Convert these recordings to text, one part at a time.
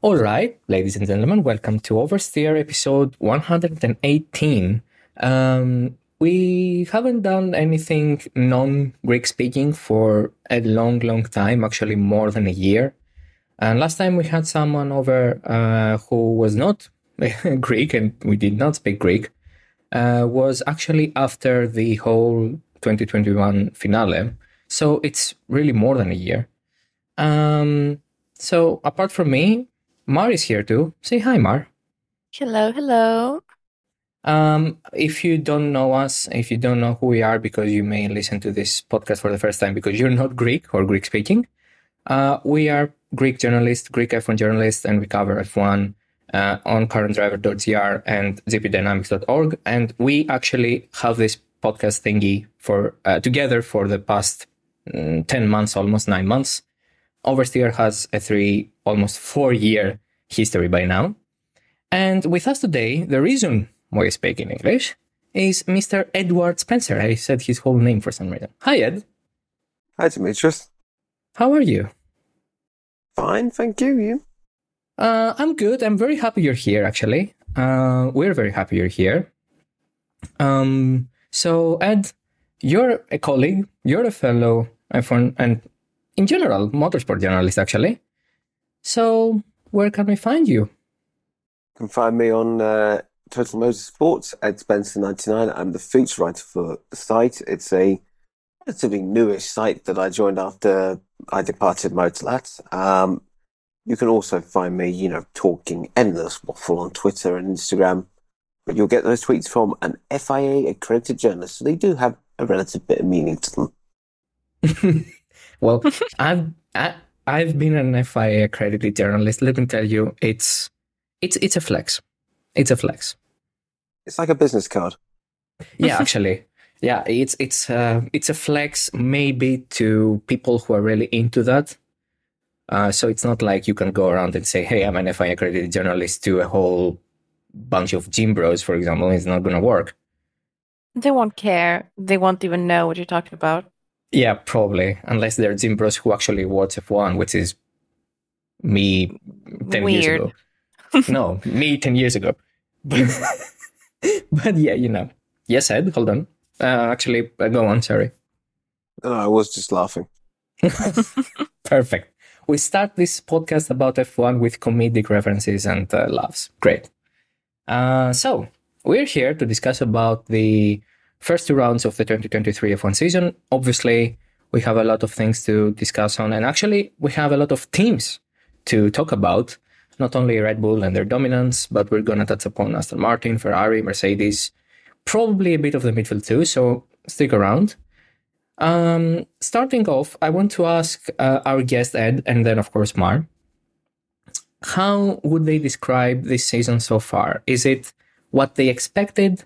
All right, ladies and gentlemen, welcome to Oversteer episode 118. Um, we haven't done anything non Greek speaking for a long, long time, actually, more than a year. And last time we had someone over uh, who was not Greek and we did not speak Greek uh, was actually after the whole 2021 finale. So it's really more than a year. Um, so apart from me, Mar is here too. Say hi, Mar. Hello, hello. Um, if you don't know us, if you don't know who we are, because you may listen to this podcast for the first time because you're not Greek or Greek speaking, uh, we are Greek journalists, Greek F1 journalists, and we cover F1 uh, on currentdriver.gr and gpdynamics.org. And we actually have this podcast thingy for uh, together for the past mm, 10 months, almost nine months. Oversteer has a three, almost four year history by now. And with us today, the reason why I speak in English is Mr. Edward Spencer. I said his whole name for some reason. Hi, Ed. Hi, Dimitris. How are you? Fine, thank you. You? Uh, I'm good. I'm very happy you're here, actually. Uh, we're very happy you're here. Um, so, Ed, you're a colleague, you're a fellow F1 and in general, motorsport journalist, actually. So, where can we find you? You can find me on uh, Total Motorsports, Ed Spencer99. I'm the feature writer for the site. It's a relatively newish site that I joined after I departed Motorlat. Um, you can also find me, you know, talking endless waffle on Twitter and Instagram. But you'll get those tweets from an FIA accredited journalist, so they do have a relative bit of meaning to them. well, I've I, I've been an FIA accredited journalist. Let me tell you, it's it's it's a flex. It's a flex. It's like a business card. yeah, actually, yeah, it's it's uh, it's a flex maybe to people who are really into that. Uh, so it's not like you can go around and say, "Hey, I'm an FIA accredited journalist" to a whole bunch of gym bros, for example. It's not going to work. They won't care. They won't even know what you're talking about. Yeah, probably, unless they're gym bros who actually watch F1, which is me ten Weird. years ago. no, me ten years ago. But, but yeah, you know. Yes, Ed. Hold on. Uh, actually, uh, go on. Sorry. No, I was just laughing. Perfect. We start this podcast about F1 with comedic references and uh, laughs. Great. Uh, so we're here to discuss about the first two rounds of the 2023 F1 season. Obviously, we have a lot of things to discuss on, and actually, we have a lot of teams to talk about. Not only Red Bull and their dominance, but we're going to touch upon Aston Martin, Ferrari, Mercedes, probably a bit of the midfield too. So stick around. Um, starting off, I want to ask uh, our guest Ed, and then of course Mar. How would they describe this season so far? Is it what they expected,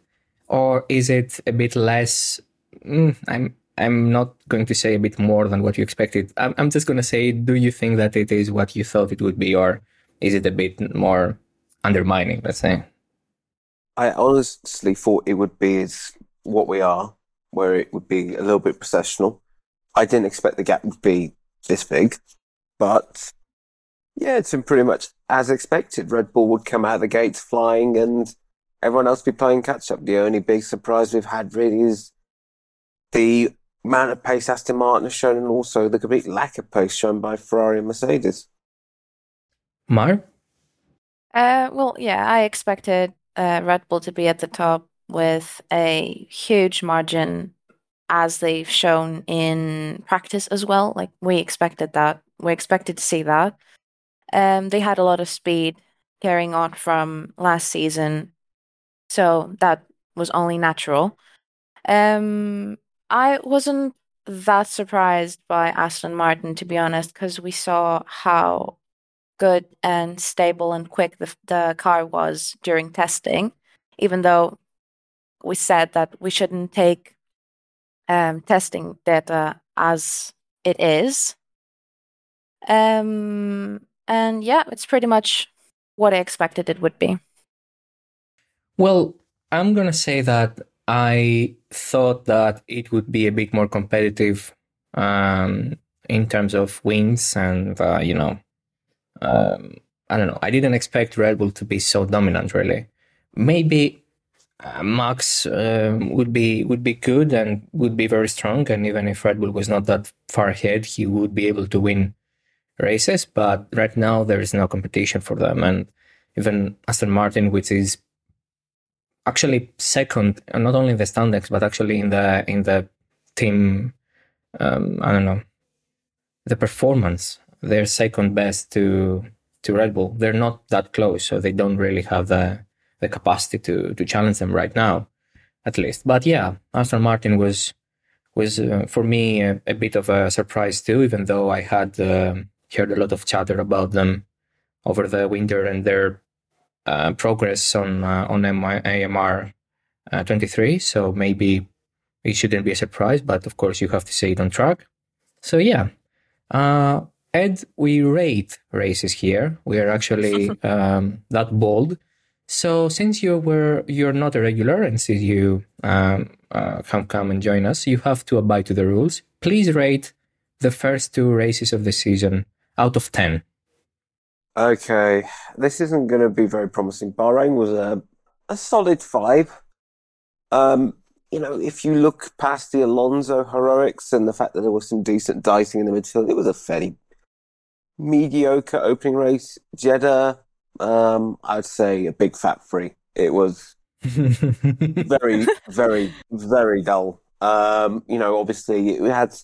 or is it a bit less? Mm, I'm I'm not going to say a bit more than what you expected. I'm I'm just going to say, do you think that it is what you thought it would be, or is it a bit more undermining? Let's say. I honestly thought it would be as what we are, where it would be a little bit processional. I didn't expect the gap would be this big, but yeah, it's been pretty much as expected. Red Bull would come out of the gates flying and everyone else be playing catch up. The only big surprise we've had really is the amount of pace Aston Martin has shown and also the complete lack of pace shown by Ferrari and Mercedes. Mar? Uh, well, yeah, I expected uh, Red Bull to be at the top with a huge margin as they've shown in practice as well. Like we expected that. We expected to see that. Um, they had a lot of speed carrying on from last season, so that was only natural. Um, I wasn't that surprised by Aston Martin, to be honest, because we saw how good and stable and quick the, the car was during testing, even though we said that we shouldn't take um, testing data as it is. Um, and yeah, it's pretty much what I expected it would be. Well, I'm going to say that I thought that it would be a bit more competitive um, in terms of wins and, uh, you know, um, I don't know. I didn't expect Red Bull to be so dominant. Really, maybe uh, Max uh, would be would be good and would be very strong. And even if Red Bull was not that far ahead, he would be able to win races. But right now, there is no competition for them, and even Aston Martin, which is actually second, not only in the standings but actually in the in the team. Um, I don't know the performance. They're second best to to Red Bull. They're not that close, so they don't really have the the capacity to to challenge them right now, at least. But yeah, Aston Martin was was uh, for me a, a, bit of a surprise too, even though I had uh, heard a lot of chatter about them over the winter and their uh, progress on uh, on AMR uh, 23. So maybe it shouldn't be a surprise, but of course you have to say it on track. So yeah, uh, Ed, we rate races here. We are actually um, that bold so since you were you're not a regular and since you um, uh, come come and join us, you have to abide to the rules. Please rate the first two races of the season out of ten. Okay, this isn't going to be very promising. Bahrain was a a solid five. Um, you know, if you look past the Alonso heroics and the fact that there was some decent dicing in the midfield, it was a fairly mediocre opening race. Jeddah um, I'd say a big fat free. It was very, very, very dull. Um, you know, obviously it had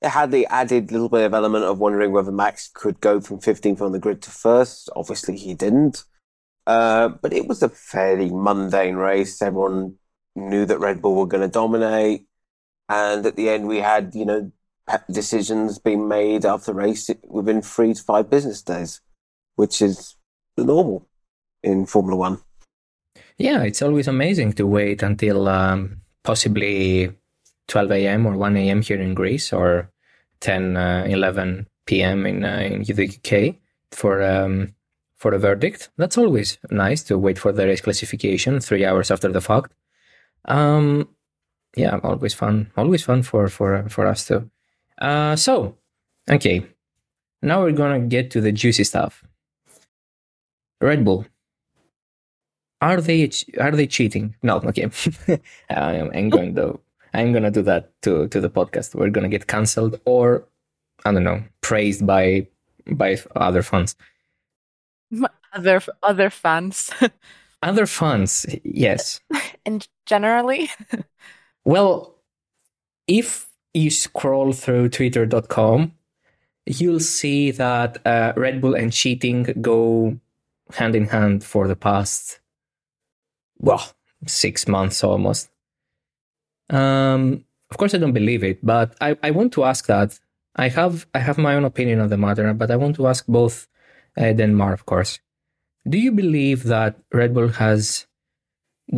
it had the added little bit of element of wondering whether Max could go from 15th on the grid to first. Obviously, he didn't. Uh, but it was a fairly mundane race. Everyone knew that Red Bull were going to dominate. And at the end, we had, you know, decisions being made after the race within three to five business days, which is normal in Formula One. Yeah, it's always amazing to wait until um, possibly 12 a.m. or 1 a.m. here in Greece or 10, uh, 11 p.m. in, uh, in the UK for um, for a verdict. That's always nice to wait for the race classification three hours after the fact. Um, yeah, always fun. Always fun for for for us too. Uh, so, okay, now we're gonna get to the juicy stuff. Red Bull. Are they are they cheating? No, okay. I'm going to I'm gonna do that to to the podcast. We're gonna get cancelled or I don't know praised by by other fans. Other other fans. other fans, yes. And generally. well, if you scroll through Twitter.com, you'll see that uh, Red Bull and cheating go hand in hand for the past, well, six months almost. Um, of course, I don't believe it, but I, I want to ask that. I have I have my own opinion on the matter, but I want to ask both Ed and Mar, of course. Do you believe that Red Bull has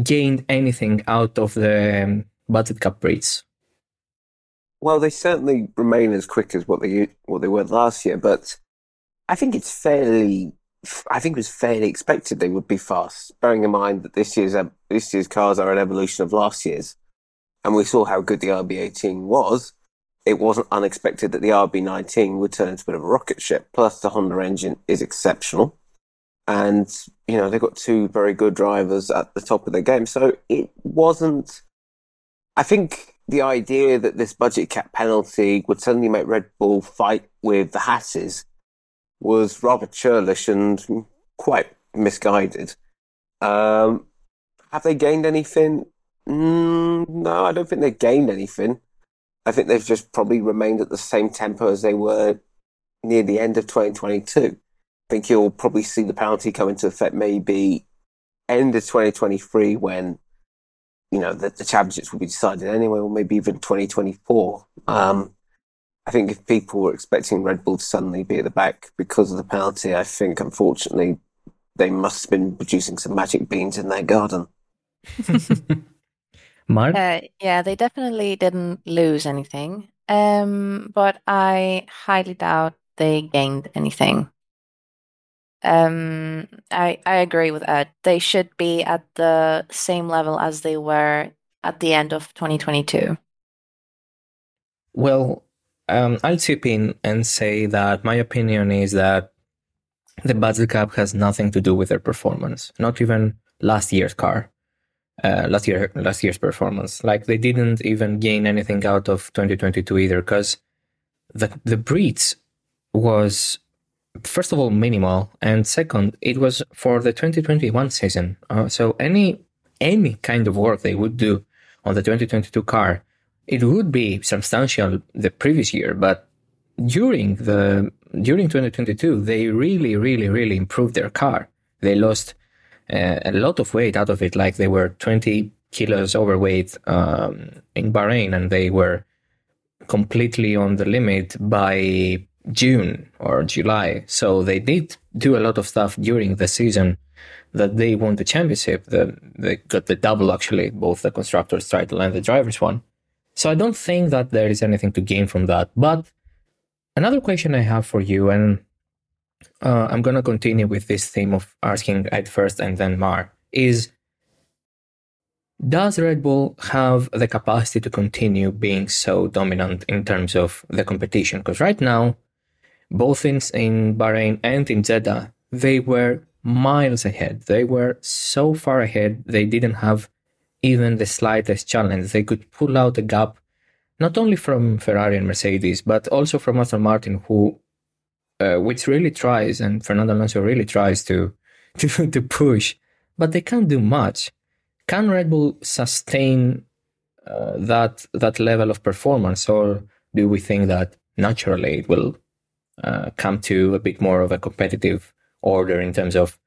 gained anything out of the um, budget cap rates? Well, they certainly remain as quick as what they what they were last year, but I think it's fairly I think it was fairly expected they would be fast, bearing in mind that this year's this year's cars are an evolution of last year's, and we saw how good the RB18 was. It wasn't unexpected that the RB19 would turn into a bit of a rocket ship. Plus, the Honda engine is exceptional, and you know they've got two very good drivers at the top of their game. So it wasn't. I think the idea that this budget cap penalty would suddenly make Red Bull fight with the Hasses was rather churlish and quite misguided. Um, have they gained anything? Mm, no, I don't think they've gained anything. I think they've just probably remained at the same tempo as they were near the end of 2022. I think you'll probably see the penalty come into effect maybe end of 2023 when you know the, the championships will be decided anyway, or maybe even 2024. Um, I think if people were expecting Red Bull to suddenly be at the back because of the penalty, I think unfortunately they must have been producing some magic beans in their garden. Mar? Uh, yeah, they definitely didn't lose anything. Um, but I highly doubt they gained anything. Um, I I agree with Ed. They should be at the same level as they were at the end of 2022. Well, um, I'll chip in and say that my opinion is that the budget cap has nothing to do with their performance. Not even last year's car, uh, last year last year's performance. Like they didn't even gain anything out of 2022 either, because the the breeds was first of all minimal, and second, it was for the 2021 season. Uh, so any any kind of work they would do on the 2022 car, it would be substantial the previous year, but during the during 2022 they really really really improved their car they lost a lot of weight out of it like they were 20 kilos overweight um, in bahrain and they were completely on the limit by june or july. So they did do a lot of stuff during the season that they won the championship the, they got the double actually. Both the constructors title and the drivers one. So i don't think that there is anything to gain from that. But Another question I have for you, and uh, I'm going to continue with this theme of asking Ed first and then Mar, is does Red Bull have the capacity to continue being so dominant in terms of the competition? Because right now, both in, in Bahrain and in Jeddah, they were miles ahead. They were so far ahead, they didn't have even the slightest challenge. They could pull out a gap not only from Ferrari and Mercedes, but also from Aston Martin, who, uh, which really tries, and Fernando Alonso really tries to, to, to push, but they can't do much. Can Red Bull sustain uh, that that level of performance, or do we think that naturally it will uh, come to a bit more of a competitive order in terms of,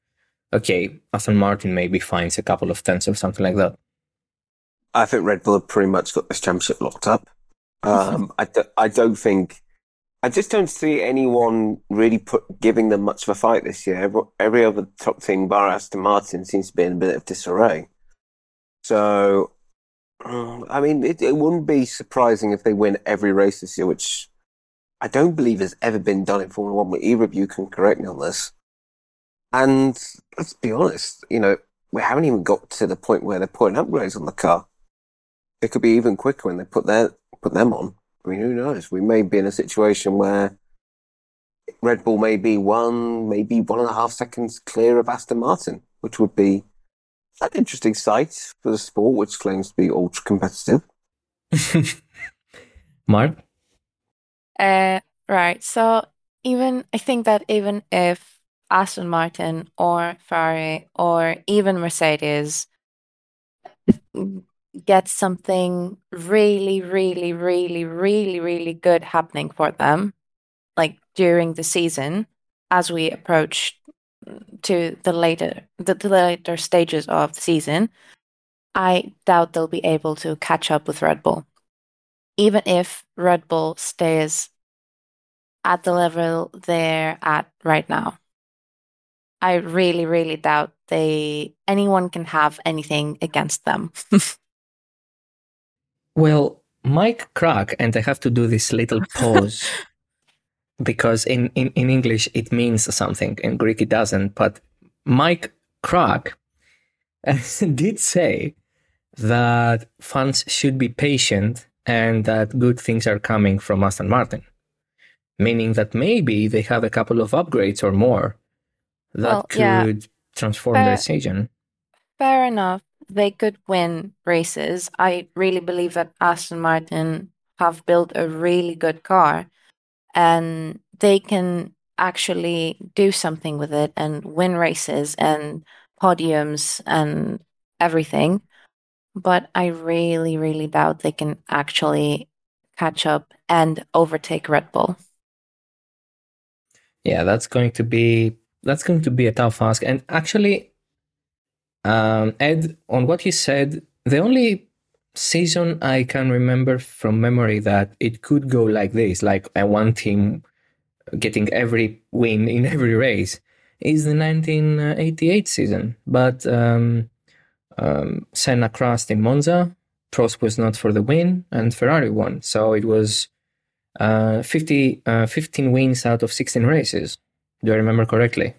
okay, Aston Martin maybe finds a couple of tenths or something like that? I think Red Bull have pretty much got this championship locked up. Um, I, do, I don't think, I just don't see anyone really put giving them much of a fight this year. Every, every other top team, bar Aston Martin, seems to be in a bit of disarray. So, I mean, it, it wouldn't be surprising if they win every race this year, which I don't believe has ever been done in Formula One, but either of you can correct me on this. And let's be honest, you know, we haven't even got to the point where they're putting upgrades on the car. It could be even quicker when they put their put them on. I mean, who knows? We may be in a situation where Red Bull may be one, maybe one and a half seconds clear of Aston Martin, which would be an interesting sight for the sport, which claims to be ultra competitive. Mar? Uh, right. So even I think that even if Aston Martin or Ferrari or even Mercedes get something really, really, really, really, really good happening for them, like during the season, as we approach mm, to the later the, the later stages of the season, I doubt they'll be able to catch up with Red Bull. Even if Red Bull stays at the level they're at right now. I really, really doubt they anyone can have anything against them. Well, Mike Krack, and I have to do this little pause because in, in, in English it means something, in Greek it doesn't. But Mike Krack did say that fans should be patient and that good things are coming from Aston Martin, meaning that maybe they have a couple of upgrades or more that Well, could yeah. transform Fair- their season. Fair enough. They could win races. I really believe that Aston Martin have built a really good car and they can actually do something with it and win races and podiums and everything. But I really, really doubt they can actually catch up and overtake Red Bull. Yeah, that's going to be that's going to be a tough ask. And actually, um, Ed, on what you said, the only season I can remember from memory that it could go like this, like a one team getting every win in every race, is the 1988 season. But um, um, Senna crashed in Monza. Prost was not for the win, and Ferrari won. So it was uh, 50, uh, 15 wins out of 16 races. Do I remember correctly?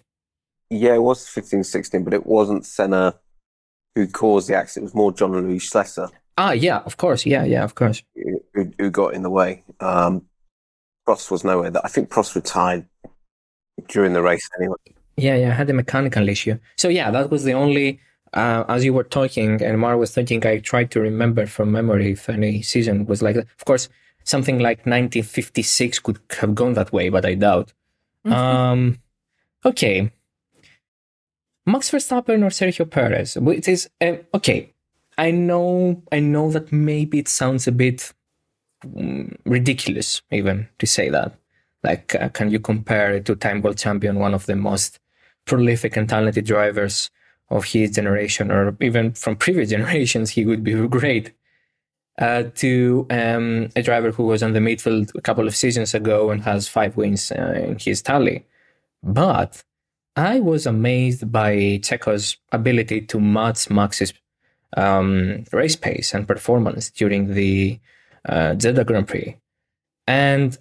Yeah, it was 15 16, but it wasn't Senna who caused the accident. It was more Jean-Louis Schlesser Ah, yeah, of course. Yeah, yeah, of course. who, who got in the way. Um, Prost was nowhere. That I think Prost retired during the race anyway. Yeah, yeah, I had a mechanical issue. So yeah, that was the only. Uh, as you were talking and Mar was talking, I tried to remember from memory if any season was like that. Of course, something like 1956 could have gone that way, but I doubt. Mhm. Um, okay. Max Verstappen or Sergio Perez? It is uh, okay. I know. I know that maybe it sounds a bit mm, ridiculous, even to say that. Like, uh, can you compare a two-time world champion, one of the most prolific and talented drivers of his generation, or even from previous generations? He would be great. Uh, to um, a driver who was on the midfield a couple of seasons ago and has five wins uh, in his tally. But I was amazed by Checo's ability to match Max's um, race pace and performance during the uh, Grand Prix. And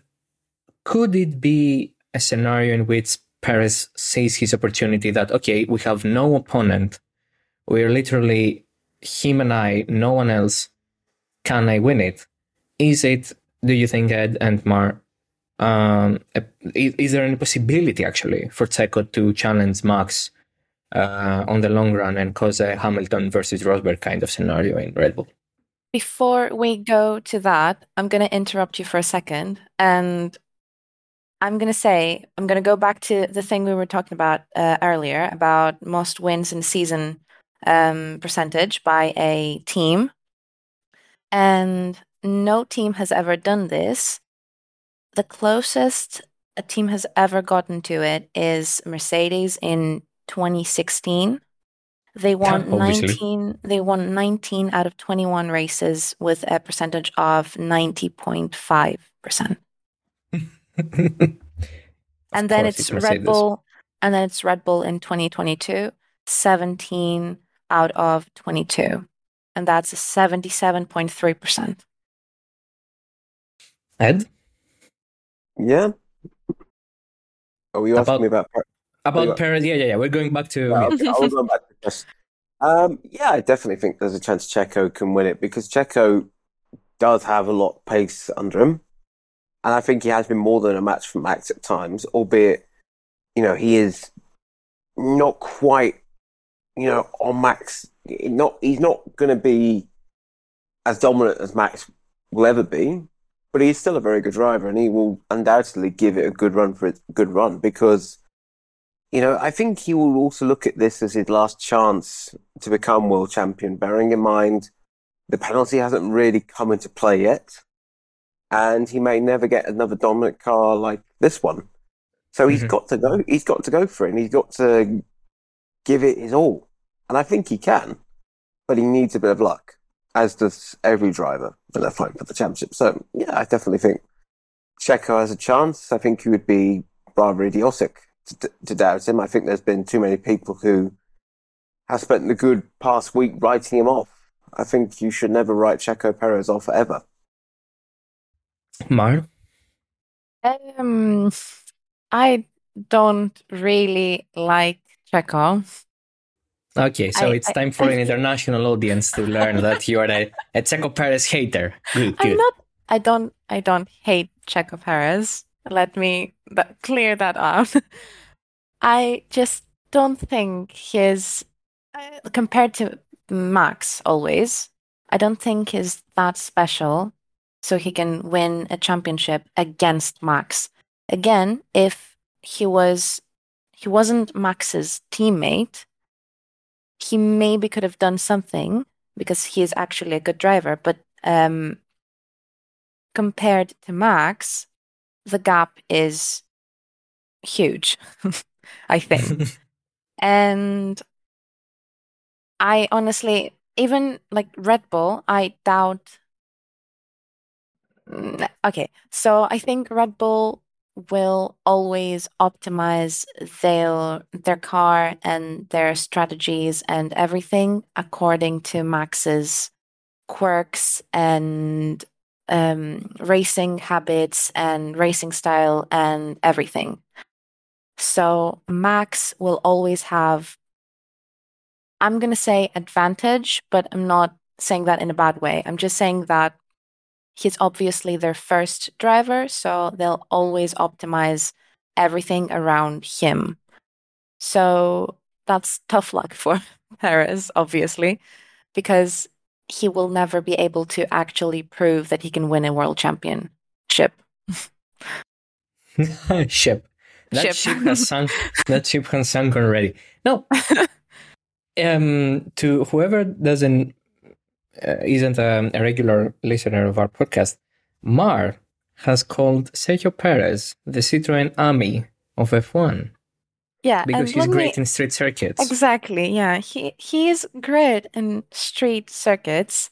could it be a scenario in which Perez sees his opportunity that, okay, we have no opponent, we're literally him and I, no one else, can I win it? Is it, do you think, Ed and Mar, um, is, there any possibility actually for Checo to challenge Max uh, on the long run and cause a Hamilton versus Rosberg kind of scenario in Red Bull? Before we go to that, I'm going to interrupt you for a second. And I'm going to say, I'm going to go back to the thing we were talking about uh, earlier about most wins in season um, percentage by a team. And no team has ever done this. The closest a team has ever gotten to it is Mercedes in 2016. They won obviously. 19 they won 19 out of 21 races with a percentage of 90.5%. And then it's Red. Bull and then it's Red Bull in 2022, 17 out of 22. And that's a 77.3%. Ed, Yeah. Are you asking About- me about? about Yeah. Perez? Yeah, yeah, yeah. We're going back to. Yeah, okay, I'll go back to this. Um, yeah, I definitely think there's a chance Checo can win it because Checo does have a lot of pace under him, and I think he has been more than a match for Max at times. Albeit, you know, he is not quite, you know, on Max. Not he's not going to be as dominant as Max will ever be, but he's still a very good driver, and he will undoubtedly give it a good run for a good run because you know, I think he will also look at this as his last chance to become world champion, bearing in mind the penalty hasn't really come into play yet, and he may never get another dominant car like this one. So he's Mhm. got to go. He's got to go for it. And he's got to give it his all, and I think he can, but he needs a bit of luck, as does every driver when they're fighting for the championship. So yeah, I definitely think Checo has a chance. I think he would be rather idiotic to, to doubt him. I think there's been too many people who have spent the good past week writing him off. I think you should never write Checo Perez off ever. Mar. Um, I don't really like Checo. Okay, so I- it's I- time for an international audience to learn that you are a, a Checo Perez hater. Good, I'm not. I don't. I don't hate Checo Perez. Let me clear that out. I just don't think his uh, compared to Max always. I don't think he's that special, so he can win a championship against Max. Again, if he was, he wasn't Max's teammate. He maybe could have done something because he is actually a good driver, but um, compared to Max, the gap is huge, I think. and I honestly, even like Red Bull, I doubt. Mm, Okay, so I think Red Bull will always optimize their their car and their strategies and everything according to Max's quirks and um, racing habits and racing style and everything. So Max will always have, I'm going to say advantage, but I'm not saying that in a bad way. I'm just saying that he's obviously their first driver, so they'll always optimize everything around him. So that's tough luck for Perez, obviously, because he will never be able to actually prove that he can win a world championship. ship. That Ship. ship has sunk. that ship has sunk already. No. um, to whoever doesn't uh, isn't a, a regular listener of our podcast, Mar has called Sergio Perez the Citroen Ami of F1 Yeah, because he's let me- great in street circuits. Exactly. Yeah. He he is great in street circuits.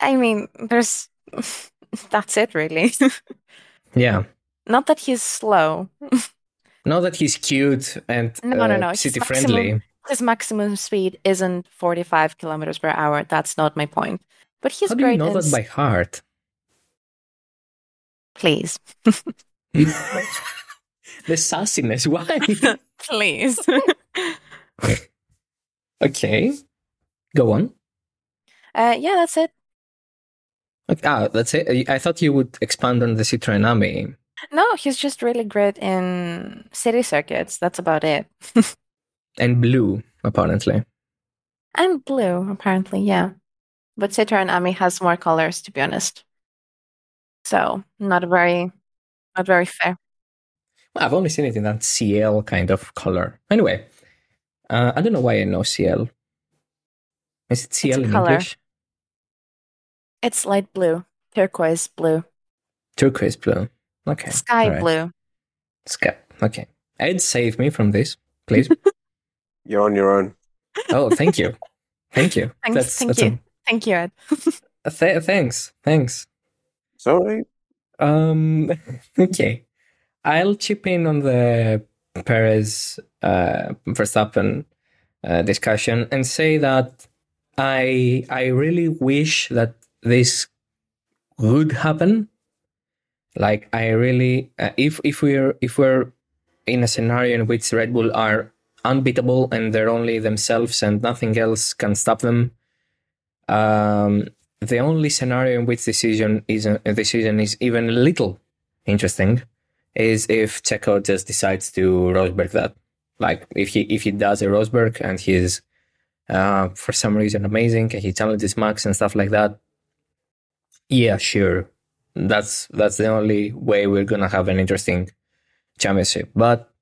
I mean, there's that's it really. Yeah. Not that he's slow. Not that he's cute and No, no, uh, no, he's city maximum- friendly. His maximum speed isn't 45 kilometers per hour. That's not my point. But he's How do you great know in that by heart? please. the sassiness. Why? Please. okay. Go on. uh yeah, that's it. Okay, ah, that's it. I thought you would expand on the Citroen Ami. No, he's just really great in city circuits. That's about it. And blue, apparently. And blue, apparently, yeah. But Citroen Ami has more colors, to be honest. So not very, not very fair. Well, I've only seen it in that CL kind of color. Anyway, uh, I don't know why I know CL. Is it CL in color. English? It's light blue, turquoise blue, Turquoise blue. Okay. sky right. blue. Sky. Okay. Ed, save me from this, please. You're on your own. oh, thank you. Thank you. Thanks, thank you. Thank you, Ed. Th- thanks. Thanks. Sorry. Um, okay. I'll chip in on the Perez uh, Verstappen uh, discussion and say that I I really wish that this would happen. Like I really, uh, if if we're if we're in a scenario in which Red Bull are unbeatable and they're only themselves and nothing else can stop them, um, the only scenario in which decision is a decision is even a little interesting is if Checo just decides to Rosberg that. Like if he if he does a Rosberg and he's uh, for some reason amazing and he challenges Max and stuff like that. Yeah, sure. That's that's the only way we're gonna have an interesting championship. But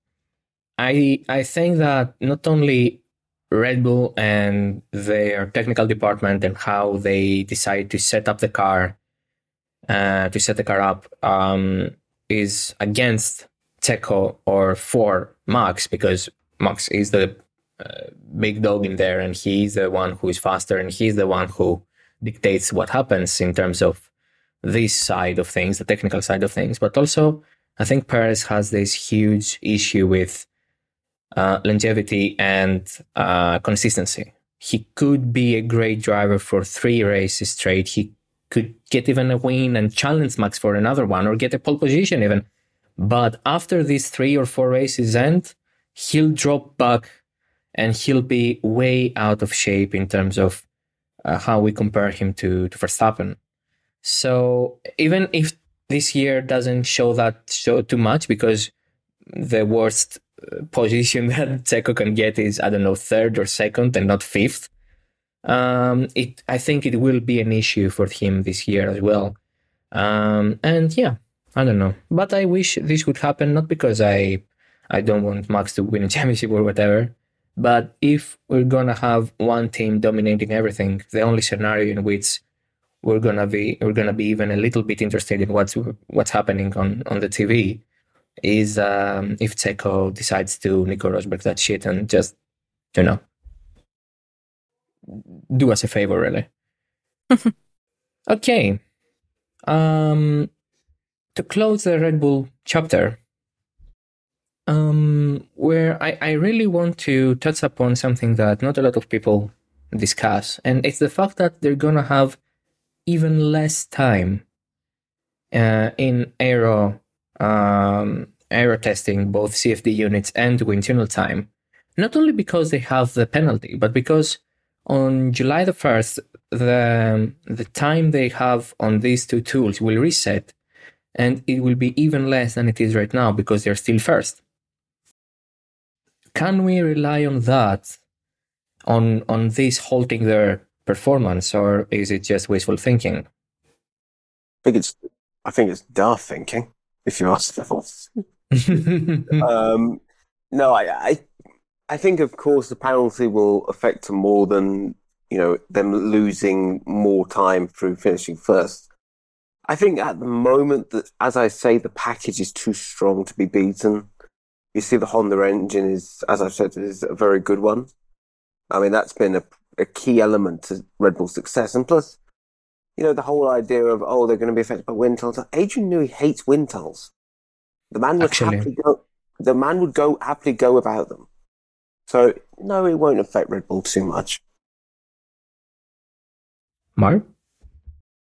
I I think that not only Red Bull and their technical department and how they decide to set up the car, uh, to set the car up, um, is against Checo or for Max because Max is the uh, big dog in there and he's the one who is faster and he's the one who dictates what happens in terms of this side of things, the technical side of things. But also, I think Perez has this huge issue with uh, longevity and uh, consistency. He could be a great driver for three races straight. He could get even a win and challenge Max for another one or get a pole position even. But after these three or four races end, he'll drop back and he'll be way out of shape in terms of uh, how we compare him to, to Verstappen. So even if this year doesn't show that show too much because the worst position that Checo can get is I don't know third or second and not fifth. Um, it I think it will be an issue for him this year as well. Um, and yeah, I don't know, but I wish this would happen not because I I don't want Max to win a championship or whatever, but if we're gonna have one team dominating everything, the only scenario in which we're gonna be we're gonna be even a little bit interested in what's what's happening on on the TV is um, if Checo decides to Nico Rosberg that shit and just you know do us a favor really. okay. Um to close the Red Bull chapter, um, where I, I really want to touch upon something that not a lot of people discuss, and it's the fact that they're gonna have even less time uh, in aero um, aero testing, both CFD units and wind tunnel time. Not only because they have the penalty, but because on July the first, the the time they have on these two tools will reset, and it will be even less than it is right now because they're still first. can we rely on that, on on this halting their performance, or is it just wishful thinking? I think it's I think it's daft thinking, if you ask um, no, I, I I think of course the penalty will affect them more than you know them losing more time through finishing first. I think at the moment that, as I say, the package is too strong to be beaten. You see, the Honda engine is, as I've said, is a very good one. I mean, that's been a, a key element to Red Bull's success. And plus, you know, the whole idea of, oh, they're going to be affected by wind tunnels. Adrian Newey hates wind tunnels. The man would Actually. happily go, the man would go happily go without them. So, no, it won't affect Red Bull too much. Mar?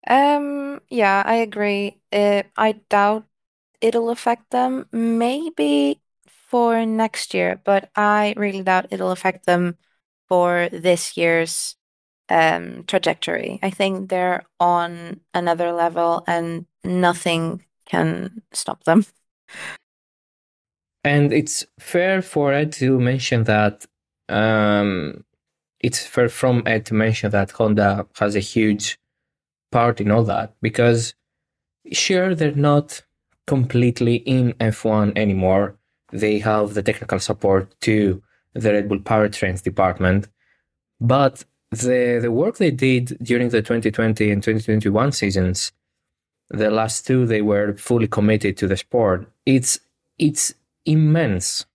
Um, yeah, I agree. Uh, I doubt it'll affect them. Maybe for next year, but I really doubt it'll affect them for this year's um trajectory. I think they're on another level and nothing can stop them. And it's fair for Ed to mention that um, it's fair from Ed to mention that Honda has a huge part in all that because sure they're not completely in F1 anymore. They have the technical support to the Red Bull powertrains department, but the the work they did during the 2020 and 2021 seasons, the last two they were fully committed to the sport. It's it's immense.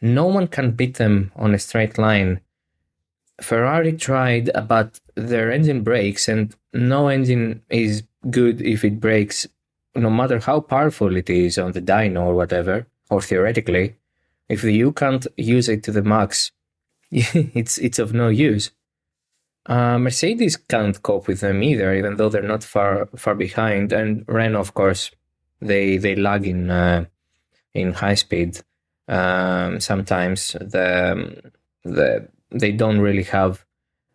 No one can beat them on a straight line. Ferrari tried, but their engine breaks, and no engine is good if it breaks, no matter how powerful it is on the dyno or whatever, or theoretically. If you can't use it to the max, it's it's of no use. Uh, Mercedes can't cope with them either, even though they're not far far behind. And Renault, of course, they they lag in uh, in high speed. Um, sometimes the the they don't really have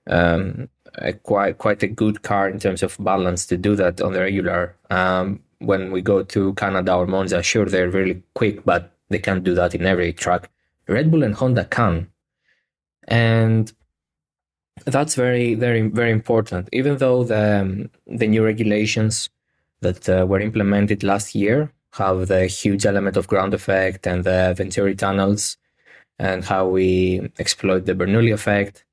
um, a quite quite a good car in terms of balance to do that on the regular. Um, when we go to Canada or Monza, sure they're really quick, but they can't do that in every track. Red Bull and Honda can, and that's very very very important. Even though the um, the new regulations that uh, were implemented last year have the huge element of ground effect and the Venturi tunnels and how we exploit the Bernoulli effect.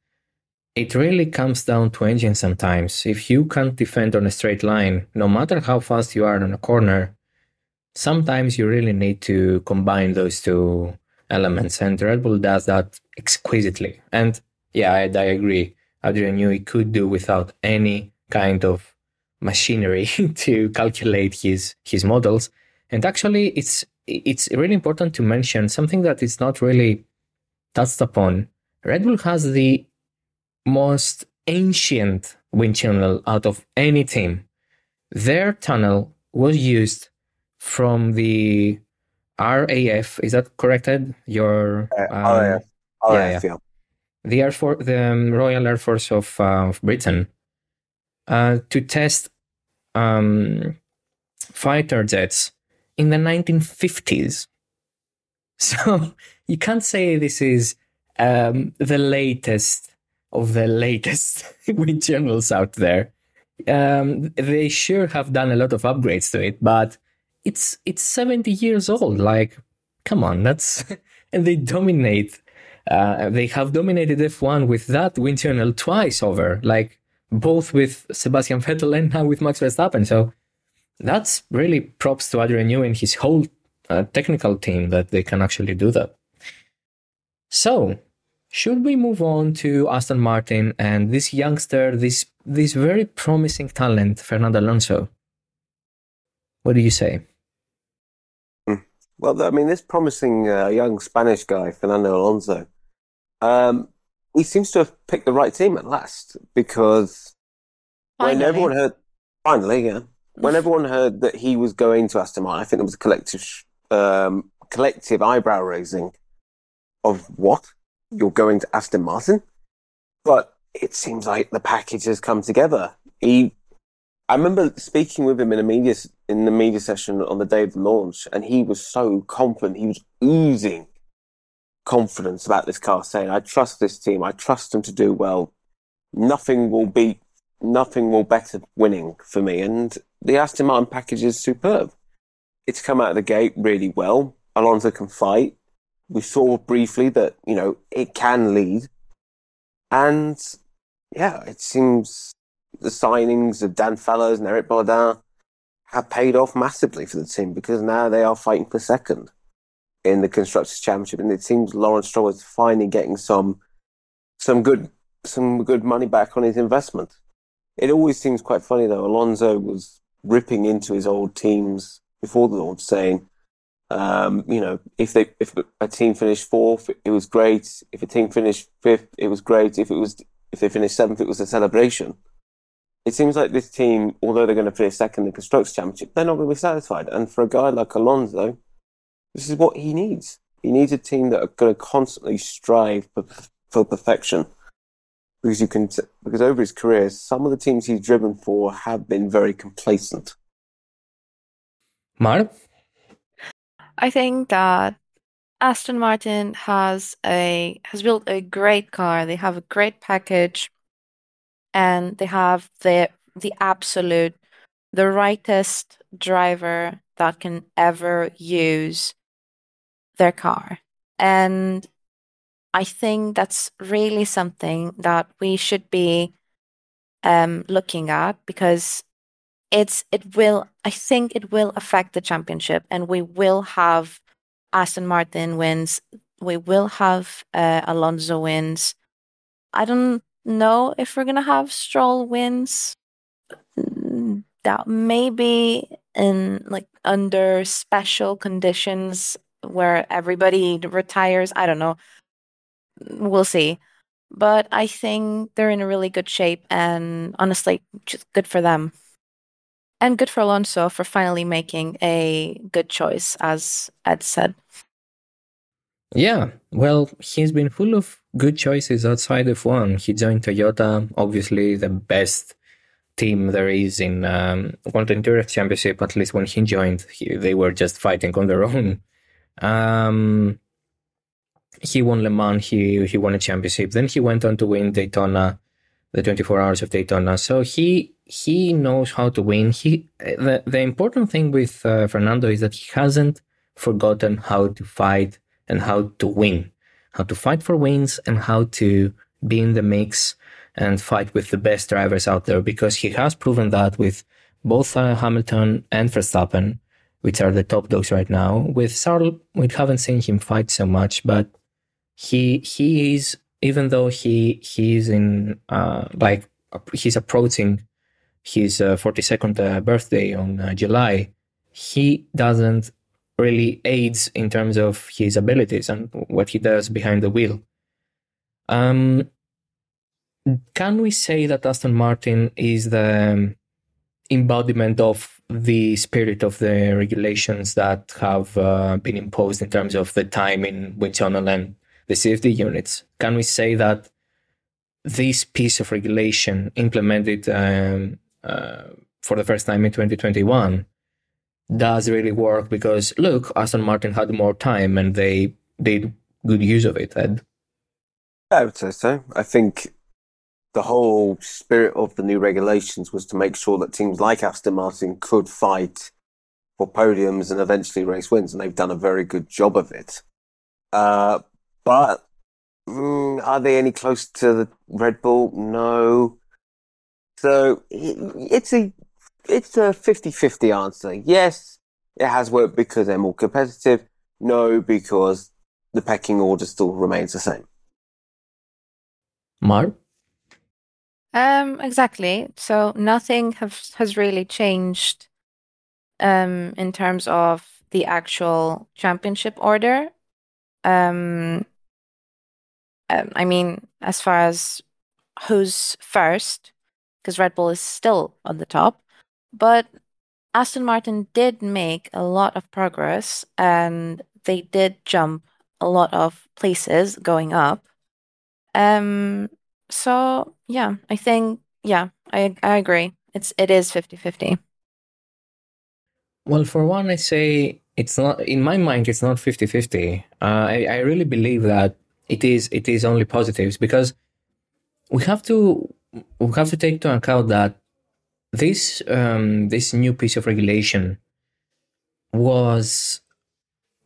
It really comes down to engine sometimes. If you can't defend on a straight line, no matter how fast you are on a corner, sometimes you really need to combine those two elements. And Red Bull does that exquisitely. And yeah, I, I agree. Adrian Newey could do without any kind of machinery to calculate his his models. And actually, it's it's really important to mention something that is not really touched upon. Red Bull has the most ancient wind tunnel out of any team. Their tunnel was used from the RAF. Is that corrected? Your Uh, um, RAF, yeah, RAF, yeah. The Air the um, Royal Air Force of, uh, of Britain, uh, to test um, fighter jets in the 1950s. So you can't say this is um, the latest of the latest wind tunnels out there. Um, they sure have done a lot of upgrades to it, but it's it's 70 years old. Like, come on, that's and they dominate. Uh, they have dominated F1 with that wind tunnel twice over, like both with Sebastian Vettel and now with Max Verstappen. So that's really props to Adrian Newey and his whole uh, technical team that they can actually do that. So, should we move on to Aston Martin and this youngster, this this very promising talent, Fernando Alonso? What do you say? Well, I mean, this promising uh, young Spanish guy, Fernando Alonso, um, he seems to have picked the right team at last because when everyone heard, finally, yeah, when everyone heard that he was going to Aston Martin, I think there was a collective, um, collective eyebrow raising of what? You're going to Aston Martin, but it seems like the package has come together. He, I remember speaking with him in a media in the media session on the day of the launch, and he was so confident. He was oozing confidence about this car, saying, I trust this team, I trust them to do well. Nothing will be, nothing will better winning for me. And the Aston Martin package is superb. It's come out of the gate really well. Alonso can fight. We saw briefly that, you know, it can lead. And yeah, it seems the signings of Dan Fallows and Eric Bourdon have paid off massively for the team because now they are fighting for second in the constructors championship, and it seems Lawrence Stroll is finally getting some some good some good money back on his investment. It always seems quite funny though. Alonso was ripping into his old teams before the launch, saying, um, you know, if they if a team finished fourth, it was great. If a team finished fifth, it was great. If it was if they finished seventh, it was a celebration. It seems like this team, although they're going to finish second in the constructors championship, they're not going to be satisfied. And for a guy like Alonso, this is what he needs. He needs a team that are going to constantly strive for, for perfection. Because you can, because over his career, some of the teams he's driven for have been very complacent. Mar? I think that Aston Martin has a has built a great car. They have a great package, and they have the the absolute the rightest driver that can ever use their car. And I think that's really something that we should be um, looking at because it's it will I think it will affect the championship and we will have Aston Martin wins. We will have uh, Alonso wins. I don't know if we're gonna have Stroll wins. That maybe in like under special conditions where everybody retires. I don't know. We'll see. But I think they're in a really good shape and honestly, just good for them. And good for Alonso for finally making a good choice, as Ed said. Yeah, well, he's been full of good choices outside of one. He joined Toyota, obviously the best team there is in um, World Endurance Championship. At least when he joined, he, they were just fighting on their own. Um, he won Le Mans. He he won a championship. Then he went on to win Daytona, the 24 Hours of Daytona. So he he knows how to win. He the the important thing with uh, Fernando is that he hasn't forgotten how to fight and how to win, how to fight for wins and how to be in the mix and fight with the best drivers out there because he has proven that with both uh, Hamilton and Verstappen which are the top dogs right now. With Charles, we haven't seen him fight so much, but he he is even though he he's in uh, like he's approaching his uh, 42nd uh, birthday on uh, July, he doesn't really aids in terms of his abilities and what he does behind the wheel. Um, can we say that Aston Martin is the embodiment of the spirit of the regulations that have uh, been imposed in terms of the time in tunnel and the CFD units. Can we say that this piece of regulation implemented um, uh, for the first time in 2021 does really work because look, Aston Martin had more time and they did good use of it, Ed? I would say so. I think the whole spirit of the new regulations was to make sure that teams like Aston Martin could fight for podiums and eventually race wins, and they've done a very good job of it. Uh, but mm, are they any close to the Red Bull? No. So it's a it's a 50-50 answer. Yes, it has worked because they're more competitive. No, because the pecking order still remains the same. Mark? Um, exactly. So nothing has has really changed um in terms of the actual championship order. Um, um I mean, as far as who's first, because Red Bull is still on the top, but Aston Martin did make a lot of progress and they did jump a lot of places going up. Um, so yeah, I think yeah, I I agree. It's it is 50-50. Well, for one, I say it's not in my mind it's not 50-50 uh, I, I really believe that it is it is only positives because we have to we have to take into account that this um, this new piece of regulation was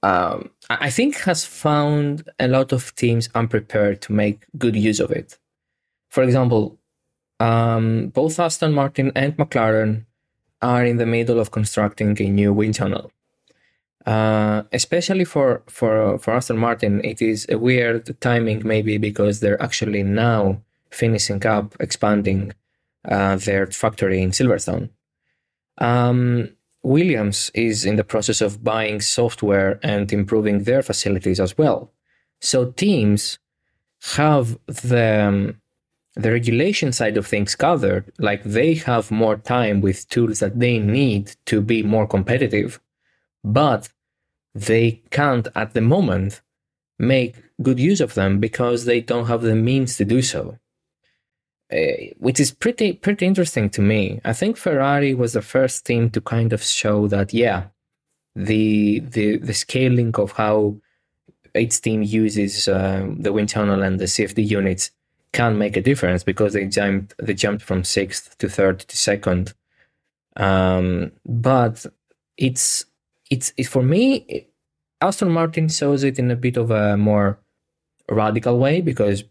um, I think has found a lot of teams unprepared to make good use of it. For example, um, both Aston Martin and McLaren are in the middle of constructing a new wind tunnel. Uh, especially for, for, for Aston Martin, it is a weird timing, maybe because they're actually now finishing up expanding uh, their factory in Silverstone. Um, Williams is in the process of buying software and improving their facilities as well. So teams have the um, the regulation side of things covered, like they have more time with tools that they need to be more competitive, but they can't at the moment make good use of them because they don't have the means to do so. Uh, which is pretty pretty interesting to me. I think Ferrari was the first team to kind of show that yeah, the the the scaling of how each team uses uh, the wind tunnel and the CFD units can make a difference because they jumped they jumped from sixth to third to second. Um, but it's it's it, for me. Aston Martin shows it in a bit of a more radical way because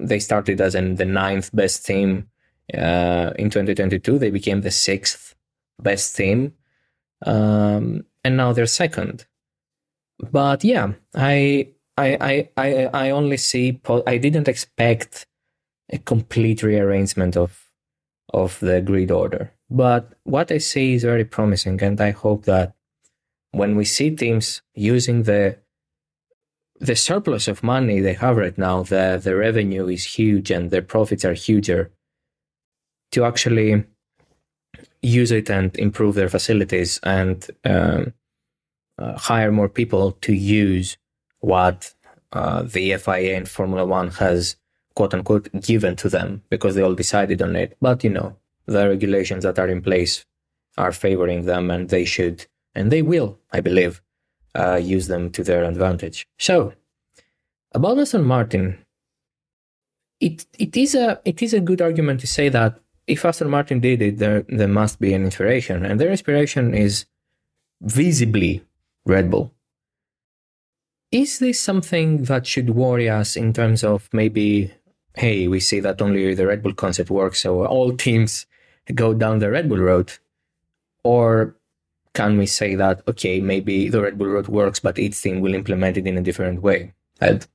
they started as in the ninth best team uh, in 2022. They became the sixth best team, um, and now they're second. But yeah, I I I I, I only see. Po- I didn't expect a complete rearrangement of of the grid order. But what I see is very promising, and I hope that when we see teams using the the surplus of money they have right now, the the revenue is huge and their profits are huger, to actually use it and improve their facilities and um, uh, hire more people to use what uh, the FIA and Formula One has quote unquote given to them because they all decided on it. But you know, the regulations that are in place are favoring them and they should and they will, I believe, uh, use them to their advantage. So, about Aston Martin, it it is a it is a good argument to say that if Aston Martin did it, there there must be an inspiration, and their inspiration is visibly Red Bull. Is this something that should worry us in terms of maybe hey, we see that only the Red Bull concept works, so all teams go down the Red Bull road? Or can we say that, okay, maybe the Red Bull road works, but each team will implement it in a different way? Ed?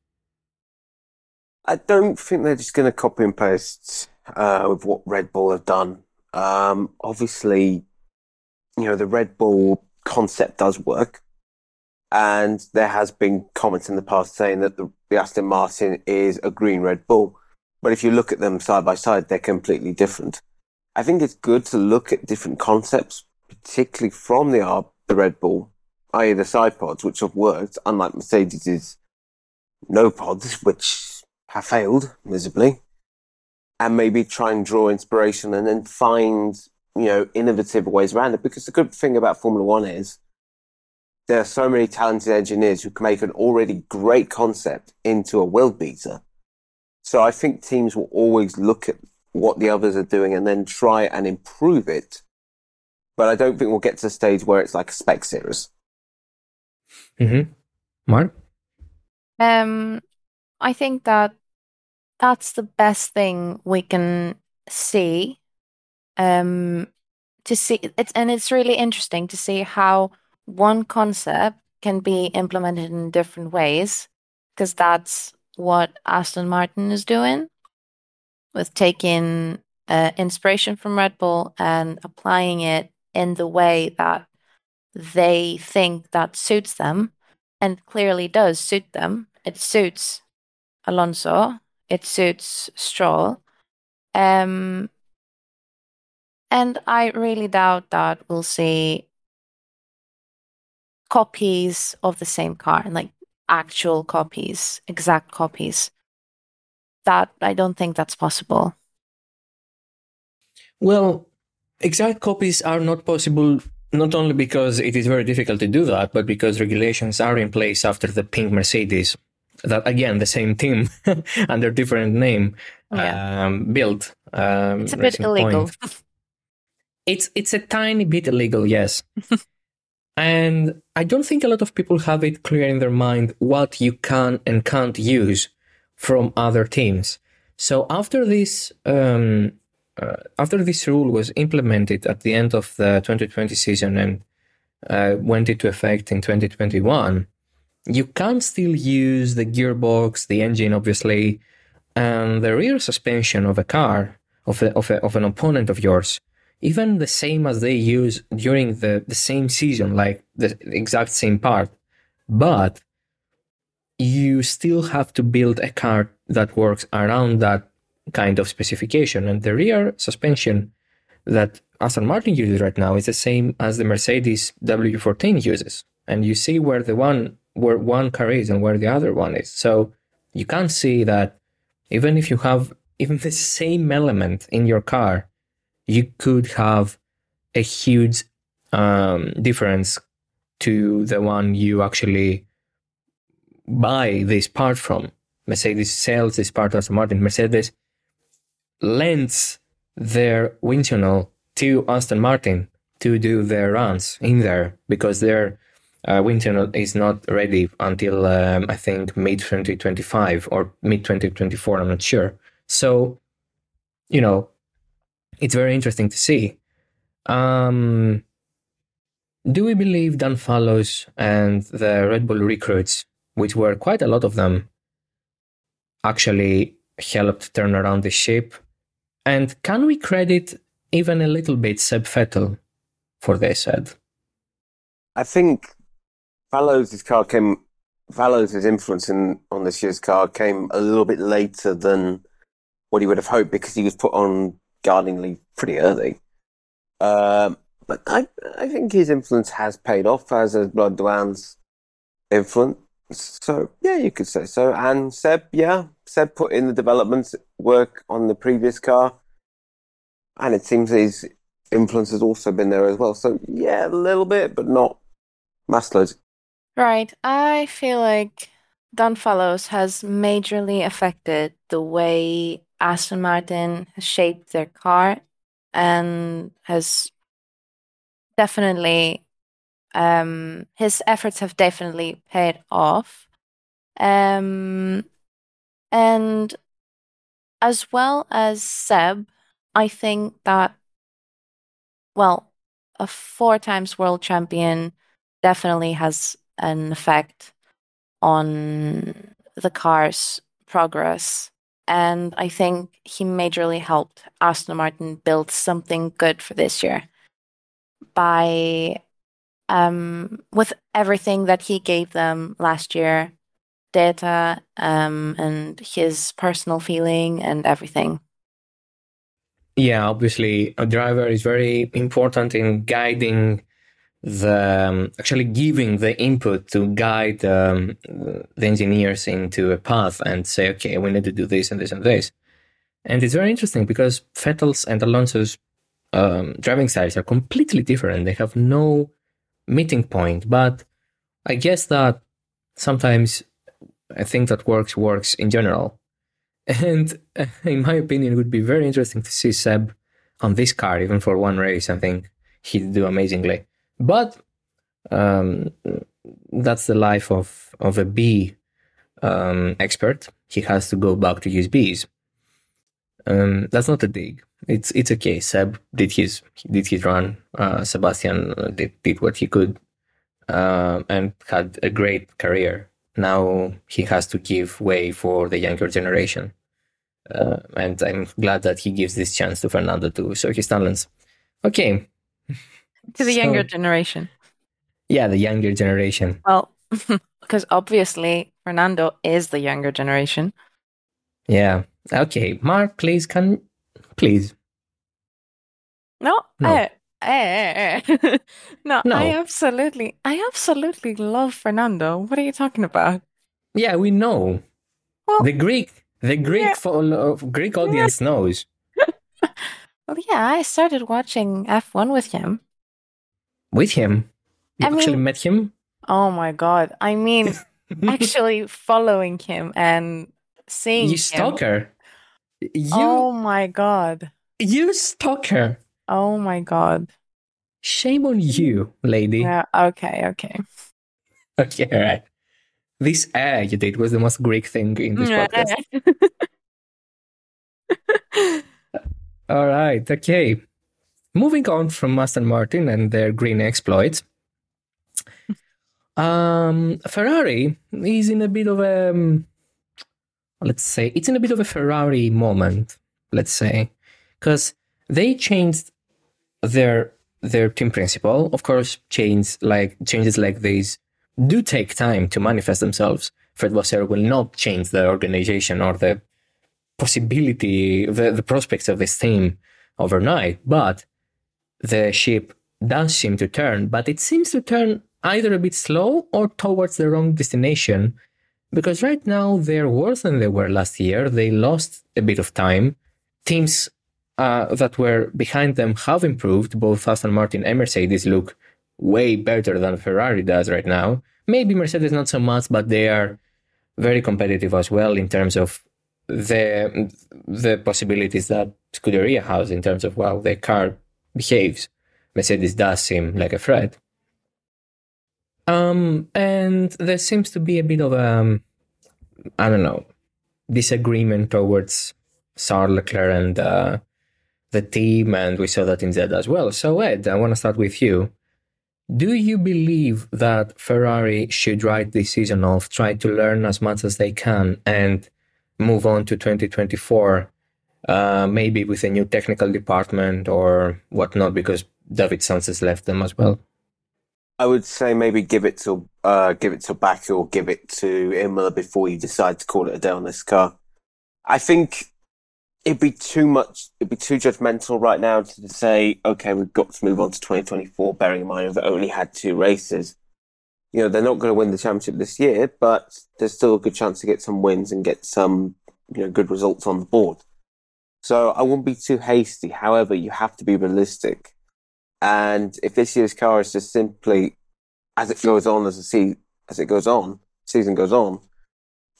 I don't think they're just going to copy and paste uh, with what Red Bull have done. Um, obviously, you know, the Red Bull concept does work. And there has been comments in the past saying that the, the Aston Martin is a green Red Bull. But if you look at them side by side, they're completely different. I think it's good to look at different concepts, particularly from the, the Red Bull, i.e. the side pods, which have worked, unlike Mercedes's no pods, which have failed miserably, and maybe try and draw inspiration and then find, you know, innovative ways around it. Because the good thing about Formula One is there are so many talented engineers who can make an already great concept into a world beater so I think teams will always look at what the others are doing and then try and improve it. But I don't think we'll get to a stage where it's like a spec series. Mm-hmm. Mark? Um, I think that that's the best thing we can see. Um, to see it's and it's really interesting to see how one concept can be implemented in different ways because that's what Aston Martin is doing with taking uh, inspiration from Red Bull and applying it in the way that they think that suits them and clearly does suit them. It suits Alonso, it suits Stroll. Um, and I really doubt that we'll see copies of the same car, like actual copies, exact copies. That I don't think that's possible. Well, exact copies are not possible not only because it is very difficult to do that, but because regulations are in place after the pink Mercedes that again the same team under different name Yeah. um, built. Um, It's a bit illegal. It's it's a tiny bit illegal, yes. and I don't think a lot of people have it clear in their mind what you can and can't use from other teams. So after this um, uh, after this rule was implemented at the end of the 2020 season and uh, went into effect in 2021, you can still use the gearbox, the engine, obviously, and the rear suspension of a car of a, of, a, of an opponent of yours, even the same as they use during the, the same season, like the exact same part. But you still have to build a car that works around that kind of specification. And the rear suspension that Aston Martin uses right now is the same as the Mercedes W14 uses. And you see where the one where one car is and where the other one is. So you can see that even if you have even the same element in your car, you could have a huge um, difference to the one you actually buy this part from. Mercedes sells this part to Aston Martin. Mercedes lends their wind tunnel to Aston Martin to do their runs in there because their uh, wind tunnel is not ready until um, I think mid 2025 or mid 2024. I'm not sure. So, you know, it's very interesting to see. Um, do we believe Dan Fallows and the Red Bull recruits, which were quite a lot of them, actually helped turn around the ship? And can we credit even a little bit Seb Vettel for this, Ed? I think Fallows' car came. Fallows' influence in, on this year's car came a little bit later than what he would have hoped because he was put on guarding leave pretty early. Um, but I, I think his influence has paid off as a Blood Douane's influence. So yeah, you could say so. And Seb, yeah, Seb put in the development work on the previous car, and it seems his influence has also been there as well. So yeah, a little bit, but not mass loads. Right. I feel like Dan Fallows has majorly affected the way Aston Martin has shaped their car and has definitely um his efforts have definitely paid off. Um and as well as Seb, I think that well, a four times world champion definitely has an effect on the car's progress. And I think he majorly helped Aston Martin build something good for this year by um, with everything that he gave them last year, data um, and his personal feeling and everything. Yeah, obviously, a driver is very important in guiding the um, actually giving the input to guide um, the engineers into a path and say, okay, we need to do this and this and this. And it's very interesting because Vettel's and Alonso's um, driving styles are completely different. They have no meeting point, but I guess that sometimes I think that works works in general. And uh, in my opinion, it would be very interesting to see Seb on this car, even for one race. I think he'd do amazingly. But um, that's the life of, of a B um, expert. He has to go back to his bees. Um, that's not a dig. It's it's okay. Seb did his did his run. Uh, Sebastian did, did what he could, uh, and had a great career. Now he has to give way for the younger generation, uh, and I'm glad that he gives this chance to Fernando to show his talents. Okay, To the So- younger generation. yeah, the younger generation. Well, because obviously Fernando is the younger generation. Yeah. Okay, Mark, please can please. No, No. eh, eh, eh. no, No. I absolutely, I absolutely love Fernando. What are you talking about? Yeah, we know. Well, The Greek, the Greek Yeah. follow, Greek audience knows. well, yeah, I started watching F1 with him. With him. You I actually mean- met him. Oh my god. I mean, actually following him and seeing you him. stalker. You Oh my god. you stalker. Oh my god. Shame on you, lady. Yeah, okay, okay. Okay, all right. This air you did was the most Greek thing in this podcast. All right, okay. Moving on from Aston Martin and their green exploits. Um, Ferrari is in a bit of a, um, let's say, it's in a bit of a Ferrari moment, let's say, because they changed their their team principal. Of course, change like changes like these do take time to manifest themselves. Fred Vasseur will not change the organization or the possibility, the, the prospects of this team overnight, but the ship does seem to turn, but it seems to turn either a bit slow or towards the wrong destination. Because right now they're worse than they were last year. They lost a bit of time. Teams uh, that were behind them have improved. Both Aston Martin and Mercedes look way better than Ferrari does right now. Maybe Mercedes not so much, but they are very competitive as well in terms of the the possibilities that Scuderia has in terms of how their car behaves. Mercedes does seem like a threat. Um, and there seems to be a bit of um, I don't know, disagreement towards Charles Leclerc and uh, the team, and we saw that in Zed as well. So Ed, I want to start with you. Do you believe that Ferrari should write this season off, try to learn as much as they can, and move on to 2024, uh, maybe with a new technical department or whatnot, because David Sanchez left them as well? I would say maybe give it to uh, give it to Baku or give it to Imola before you decide to call it a day on this car. I think it'd be too much. It'd be too judgmental right now to say, okay, we've got to move on to 2024. Bearing in mind we've only had two races. You know they're not going to win the championship this year, but there's still a good chance to get some wins and get some you know good results on the board. So I wouldn't be too hasty. However, you have to be realistic. And if this year's car is just simply as it goes on, as the se- as it goes on, season goes on,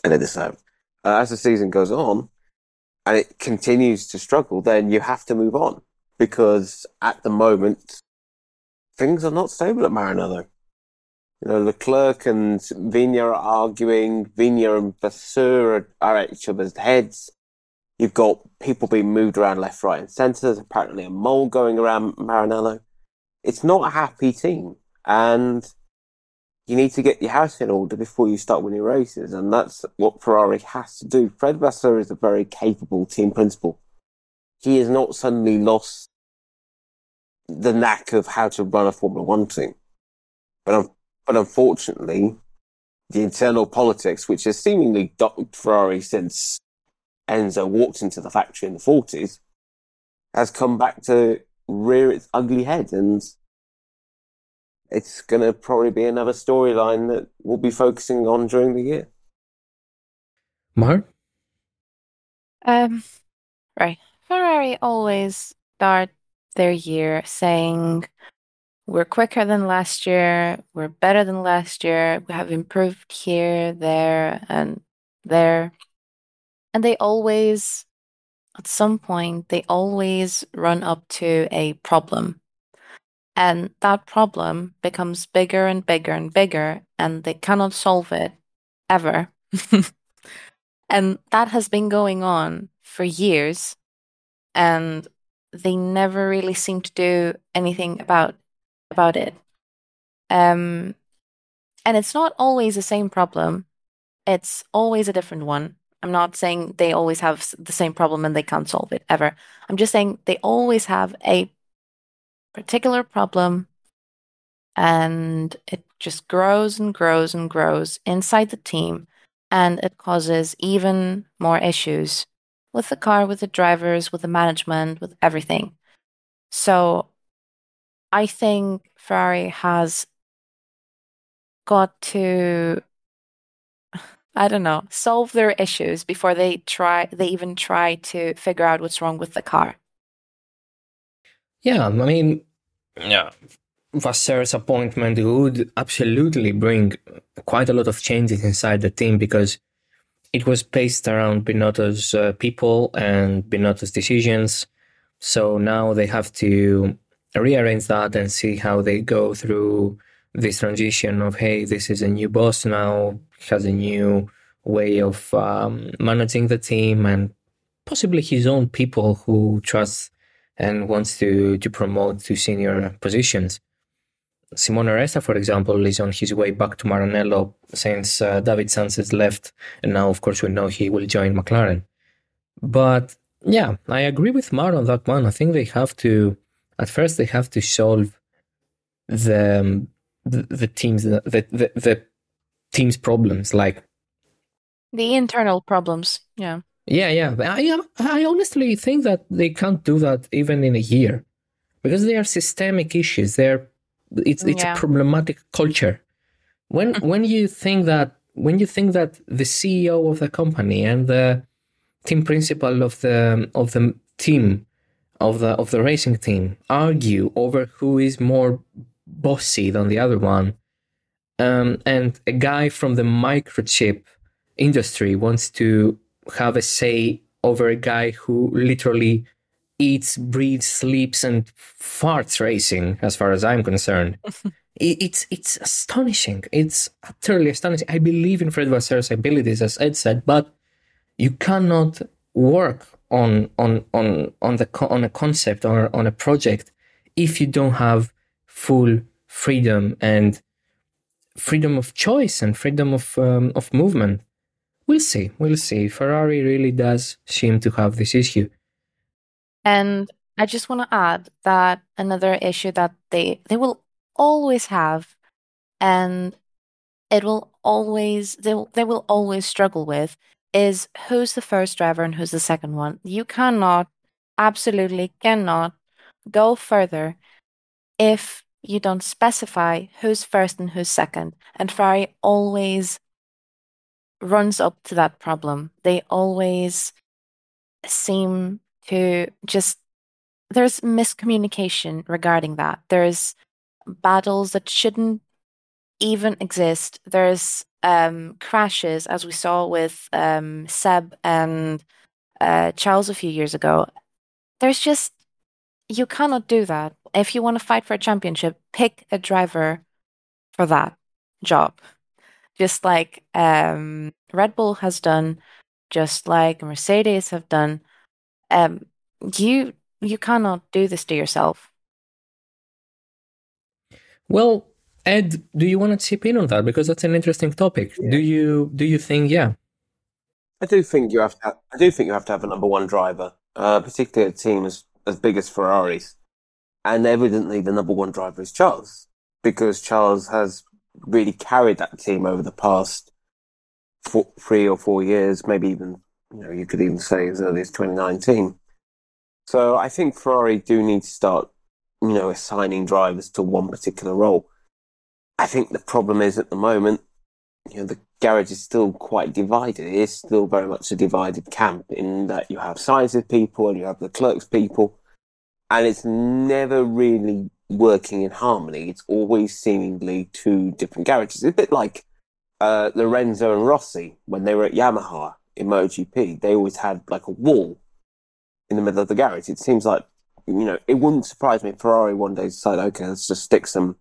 and it is so. Uh, as the season goes on, and it continues to struggle, then you have to move on because at the moment things are not stable at Maranello. You know, Leclerc and Vigna are arguing. Vigna and Vasseur are at each other's heads. You've got people being moved around left, right, and centre. There's apparently a mole going around Maranello. It's not a happy team, and you need to get your house in order before you start winning races, and that's what Ferrari has to do. Fred Vasseur is a very capable team principal. He has not suddenly lost the knack of how to run a Formula One team, but but unfortunately, the internal politics, which has seemingly dogged Ferrari since Enzo walked into the factory in the 40s, has come back to rear its ugly head. And it's going to probably be another storyline that we'll be focusing on during the year. Mar? Um, right. Ferrari always start their year saying, we're quicker than last year, we're better than last year, we have improved here, there, and there. And they always, at some point, they always run up to a problem. And that problem becomes bigger and bigger and bigger, and they cannot solve it ever. and that has been going on for years, and they never really seem to do anything about about it. Um, and it's not always the same problem; it's always a different one. I'm not saying they always have the same problem and they can't solve it ever. I'm just saying they always have a particular problem and it just grows and grows and grows inside the team and it causes even more issues with the car, with the drivers, with the management, with everything. So I think Ferrari has got to I don't know, solve their issues before they try they even try to figure out what's wrong with the car. Yeah, I mean, yeah, Vasseurs appointment would absolutely bring quite a lot of changes inside the team because it was based around Binotto's uh, people and Binotto's decisions. So now they have to rearrange that and see how they go through this transition of hey, this is a new boss now, has a new way of um, managing the team and possibly his own people who trusts and wants to to promote to senior positions. Simone Resta, for example, is on his way back to Maranello since uh, David Sanchez left, and now, of course, we know he will join McLaren. But yeah, I agree with Mar on that one. I think they have to, at first, they have to solve the um, the, the teams the, the the team's problems, like the internal problems. Yeah. Yeah, yeah. I I honestly think that they can't do that even in a year, because they are systemic issues. They're it's it's yeah. a problematic culture. When mm. when you think that when you think that the CEO of the company and the team principal of the of the team of the of the racing team argue over who is more bossy than the other one, um, and a guy from the microchip industry wants to have a say over a guy who literally eats, breathes, sleeps, and farts racing, as far as I'm concerned. it's it's astonishing. It's utterly astonishing. I believe in Fred Vasseur's abilities, as Ed said, but you cannot work on on on on the on a concept or on a project if you don't have full freedom and freedom of choice and freedom of um, of movement. We'll see. We'll see. Ferrari really does seem to have this issue. And I just want to add that another issue that they they will always have and it will always they will, they will always struggle with is who's the first driver and who's the second one. You cannot absolutely cannot go further if you don't specify who's first and who's second. And Ferrari always runs up to that problem. They always seem to just there's miscommunication regarding that. There's battles that shouldn't even exist. There's um, crashes, as we saw with um, Seb and uh, Charles a few years ago. There's just you cannot do that. If you want to fight for a championship, pick a driver for that job. Just like um, Red Bull has done, just like Mercedes have done um, you you cannot do this to yourself. Well, Ed, do you want to chip in on that because that's an interesting topic? Yeah. Do you do you think yeah? I do think you have to. Have, I do think you have to have a number one driver, uh, particularly a team as as big as Ferraris, and evidently the number one driver is Charles because Charles has really carried that team over the past four, three or four years, maybe even you know, you could even say as early as 2019. So I think Ferrari do need to start, you know, assigning drivers to one particular role. I think the problem is at the moment, you know, the garage is still quite divided. It is still very much a divided camp in that you have Sainz's people and you have Leclerc's people, and it's never really working in harmony. It's always seemingly two different garages. It's a bit like uh, Lorenzo and Rossi when they were at Yamaha in MotoGP, they always had like a wall in the middle of the garage. It seems like, you know, it wouldn't surprise me if Ferrari one day decided, okay, let's just stick some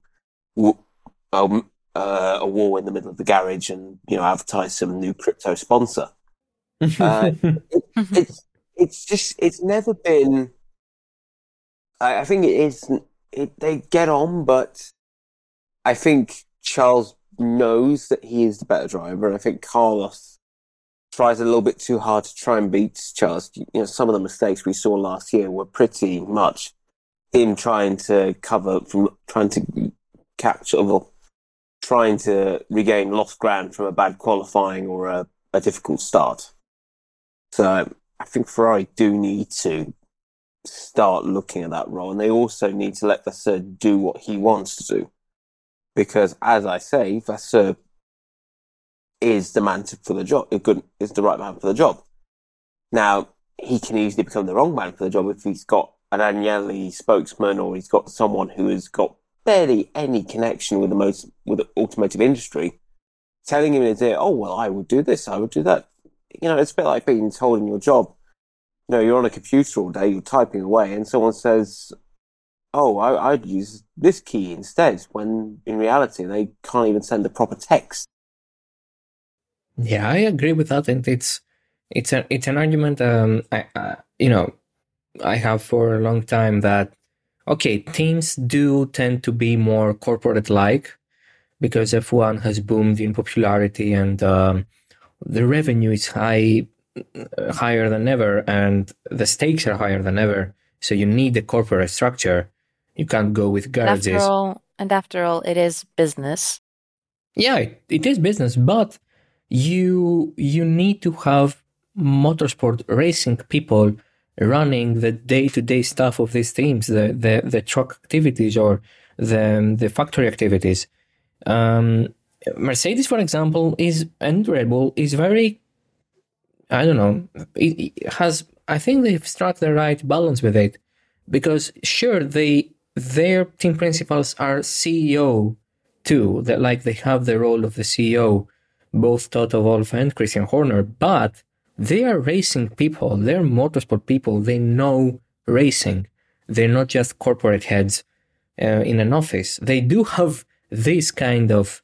um, uh, a wall in the middle of the garage and, you know, advertise some new crypto sponsor. Uh, it, it's, it's just, it's never been, I, I think it is, it, they get on, but I think Charles knows that he is the better driver. I think Carlos tries a little bit too hard to try and beat Charles. You know, some of the mistakes we saw last year were pretty much him trying to cover from trying to capture or trying to regain lost ground from a bad qualifying or a, a difficult start. So I think Ferrari do need to start looking at that role, and they also need to let Vasseur do what he wants to do. Because, as I say, Vasseur is the man for the job. Is the right man for the job. Now he can easily become the wrong man for the job if he's got an Agnelli spokesman or he's got someone who has got barely any connection with the most with the automotive industry, telling him in his ear, "Oh well, I would do this, I would do that." You know, it's a bit like being told in your job. You know, you're on a computer all day, you're typing away, and someone says, "Oh, I, I'd use this key instead," when in reality they can't even send a proper text. Yeah, I agree with that, and it's it's a it's an argument. Um, I, you know, I have for a long time that okay, teams do tend to be more corporate like because F1 has boomed in popularity and um, the revenue is high higher than ever and the stakes are higher than ever. So you need a corporate structure. You can't go with garages. After all, and after all, it is business. Yeah, it, it is business, but you you need to have motorsport racing people running the day-to-day stuff of these teams, the the, the truck activities or the the factory activities. Um, Mercedes, for example, is and Red Bull is very, I don't know, it, it has. I think they've struck the right balance with it, because sure they their team principals are CEO too, that like they have the role of the CEO, both Toto Wolff and Christian Horner, but they are racing people, they're motorsport people, they know racing. They're not just corporate heads uh, in an office. They do have this kind of,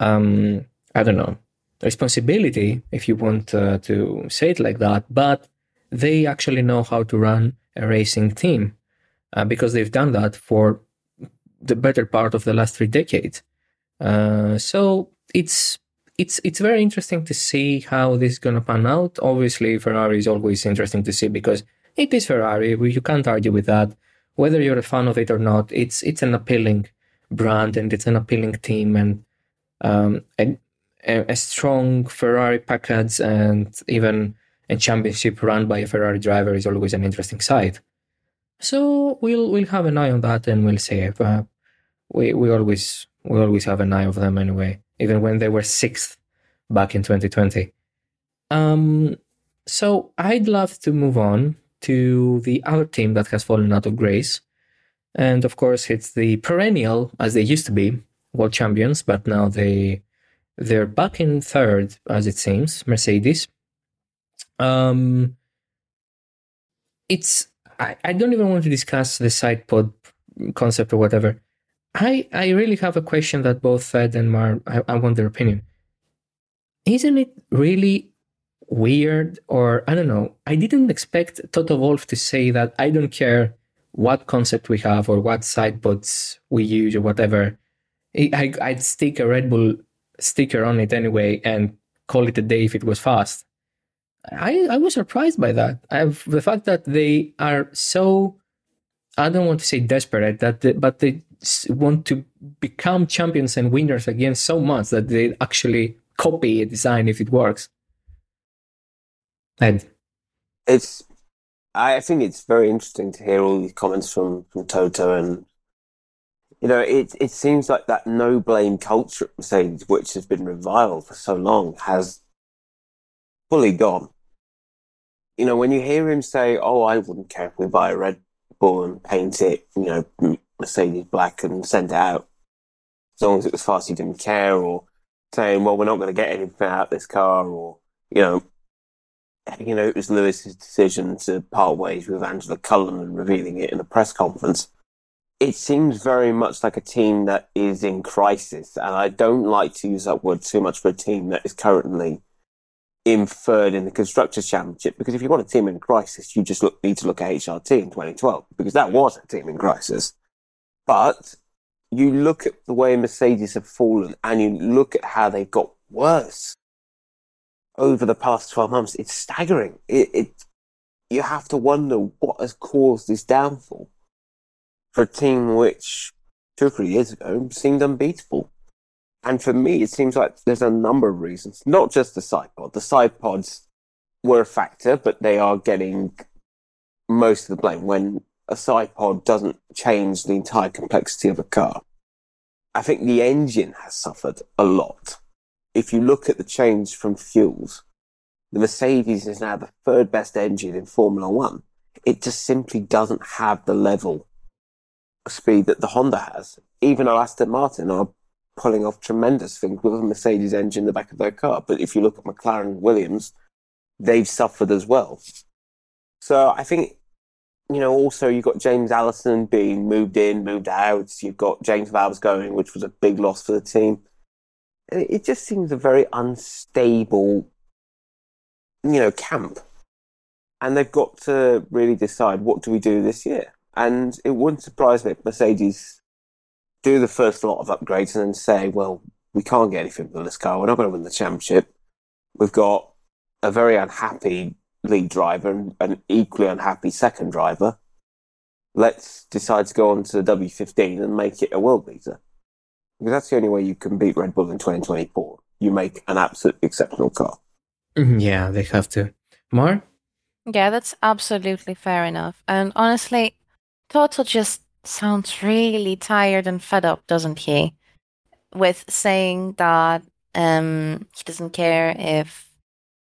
um, I don't know, responsibility, if you want uh, to say it like that, but they actually know how to run a racing team uh, because they've done that for the better part of the last three decades. Uh, so it's it's it's very interesting to see how this is going to pan out. Obviously, Ferrari is always interesting to see because it is Ferrari. You can't argue with that. Whether you're a fan of it or not, it's it's an appealing brand and it's an appealing team and um, a strong Ferrari package and even a championship run by a Ferrari driver is always an interesting sight. So we'll we'll have an eye on that and we'll see. Uh, we we always we always have an eye of them anyway even when they were sixth back in 2020. Um, so I'd love to move on to the other team that has fallen out of grace. And of course, it's the perennial, as they used to be, world champions, but now they they're back in third, as it seems, Mercedes. Um, it's I, I don't even want to discuss the side pod concept or whatever. I I really have a question that both Ed and Mar I, I want their opinion. Isn't it really weird or I don't know? I didn't expect Toto Wolff to say that I don't care what concept we have or what side pods we use or whatever. I, I'd stick a Red Bull sticker on it anyway and call it a day if it was fast. I, I was surprised by that. I've, the fact that they are so, I don't want to say desperate, that they, but they want to become champions and winners again so much that they actually copy a design if it works. And it's I think it's very interesting to hear all these comments from, from Toto and you know, it it seems like that no blame culture Mercedes, which has been reviled for so long, has fully gone. You know, when you hear him say, Oh, I wouldn't care if we buy a Red Bull and paint it, you know, Mercedes black and send it out. As long as it was fast, he didn't care, or saying, well, we're not going to get anything out of this car, or, you know, you know, it was Lewis's decision to part ways with Angela Cullen and revealing it in a press conference. It seems very much like a team that is in crisis, and I don't like to use that word too much for a team that is currently in third in the Constructors' Championship. Because if you want a team in crisis, you just look, need to look at HRT in 2012, because that was a team in crisis. But you look at the way Mercedes have fallen and you look at how they've got worse over the past 12 months, it's staggering. It, it, you have to wonder what has caused this downfall for a team which two or three years ago seemed unbeatable. And for me, it seems like there's a number of reasons, not just the side pod. The side pods were a factor, but they are getting most of the blame when a side pod doesn't change the entire complexity of a car. I think the engine has suffered a lot. If you look at the change from fuels, the Mercedes is now the third best engine in Formula One. It just simply doesn't have the level speed that the Honda has, even though Aston Martin are pulling off tremendous things with a Mercedes engine in the back of their car. But if you look at McLaren Williams, they've suffered as well. So I think, you know, also you've got James Allison being moved in, moved out. You've got James Vowles going, which was a big loss for the team. It just seems a very unstable, you know, camp. And they've got to really decide what do we do this year. And it wouldn't surprise me if Mercedes do the first lot of upgrades and then say, well, we can't get anything from this car. We're not going to win the championship. We've got a very unhappy lead driver and an equally unhappy second driver. Let's decide to go on to the W15 and make it a world beater. Because that's the only way you can beat Red Bull in 2024. You make an absolute exceptional car. Mm-hmm, yeah, they have to. Mar? Yeah, that's absolutely fair enough. And honestly, Toto just sounds really tired and fed up, doesn't he? With saying that um, he doesn't care if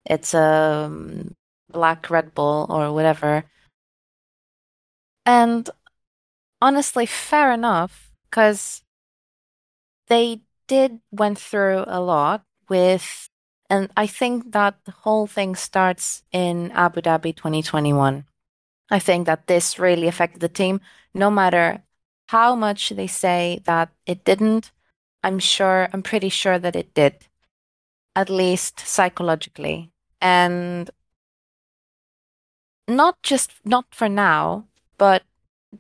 it's a um, black Red Bull or whatever. And honestly, fair enough, because they did went through a lot with, and I think that the whole thing starts in Abu Dhabi 2021. I think that this really affected the team, no matter how much they say that it didn't. I'm sure, I'm pretty sure that it did, at least psychologically. And not just, not for now, but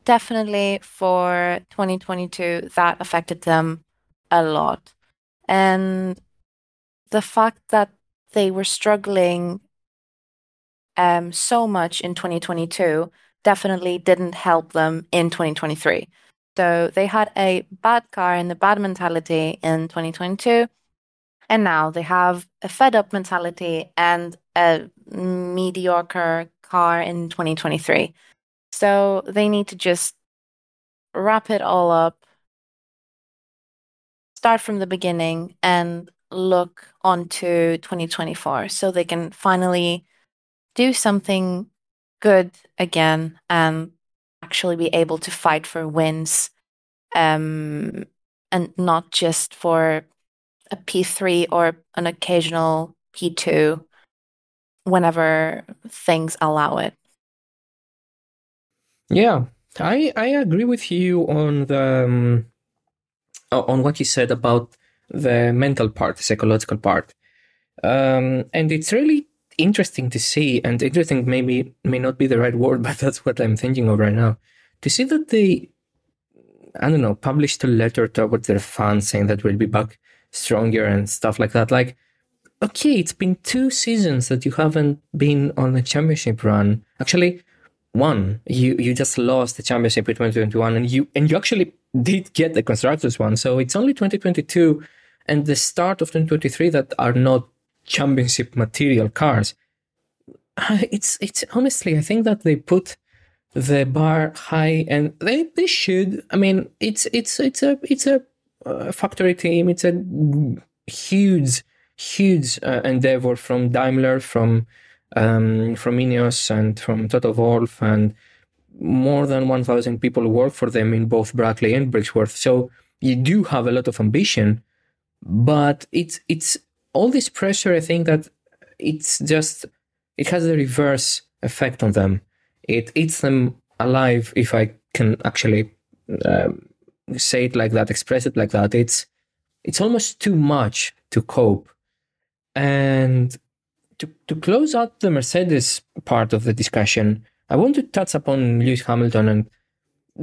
definitely for 2022, that affected them a lot. And the fact that they were struggling Um, so much in 2022 definitely didn't help them in 2023. So they had a bad car and a bad mentality in 2022. And now they have a fed up mentality and a mediocre car in 2023. So they need to just wrap it all up, start from the beginning, and look onto 2024 so they can finally do something good again and actually be able to fight for wins um, and not just for a P3 or an occasional P2 whenever things allow it. Yeah, I I agree with you on the um, on what you said about the mental part, the psychological part, um, and it's really interesting to see, and interesting maybe may not be the right word, but that's what I'm thinking of right now. To see that they, I don't know, published a letter towards their fans saying that we'll be back stronger and stuff like that. Like, okay, it's been two seasons that you haven't been on a championship run. Actually, one. You you just lost the championship in 2021, and you and you actually did get the constructors one. So it's only 2022 and the start of 2023 that are not championship material cars. It's it's honestly, I think that they put the bar high, and they they should. I mean, it's it's it's a it's a uh, factory team. It's a huge huge uh, endeavor from Daimler, from um, from Ineos, and from Toto Wolff, and more than 1,000 people work for them in both Brackley and Brixworth. So you do have a lot of ambition, but it's it's all this pressure, I think that it's just it has a reverse effect on them. It eats them alive, if I can actually um, say it like that, express it like that. It's it's almost too much to cope. And to to close out the Mercedes part of the discussion, I want to touch upon Lewis Hamilton and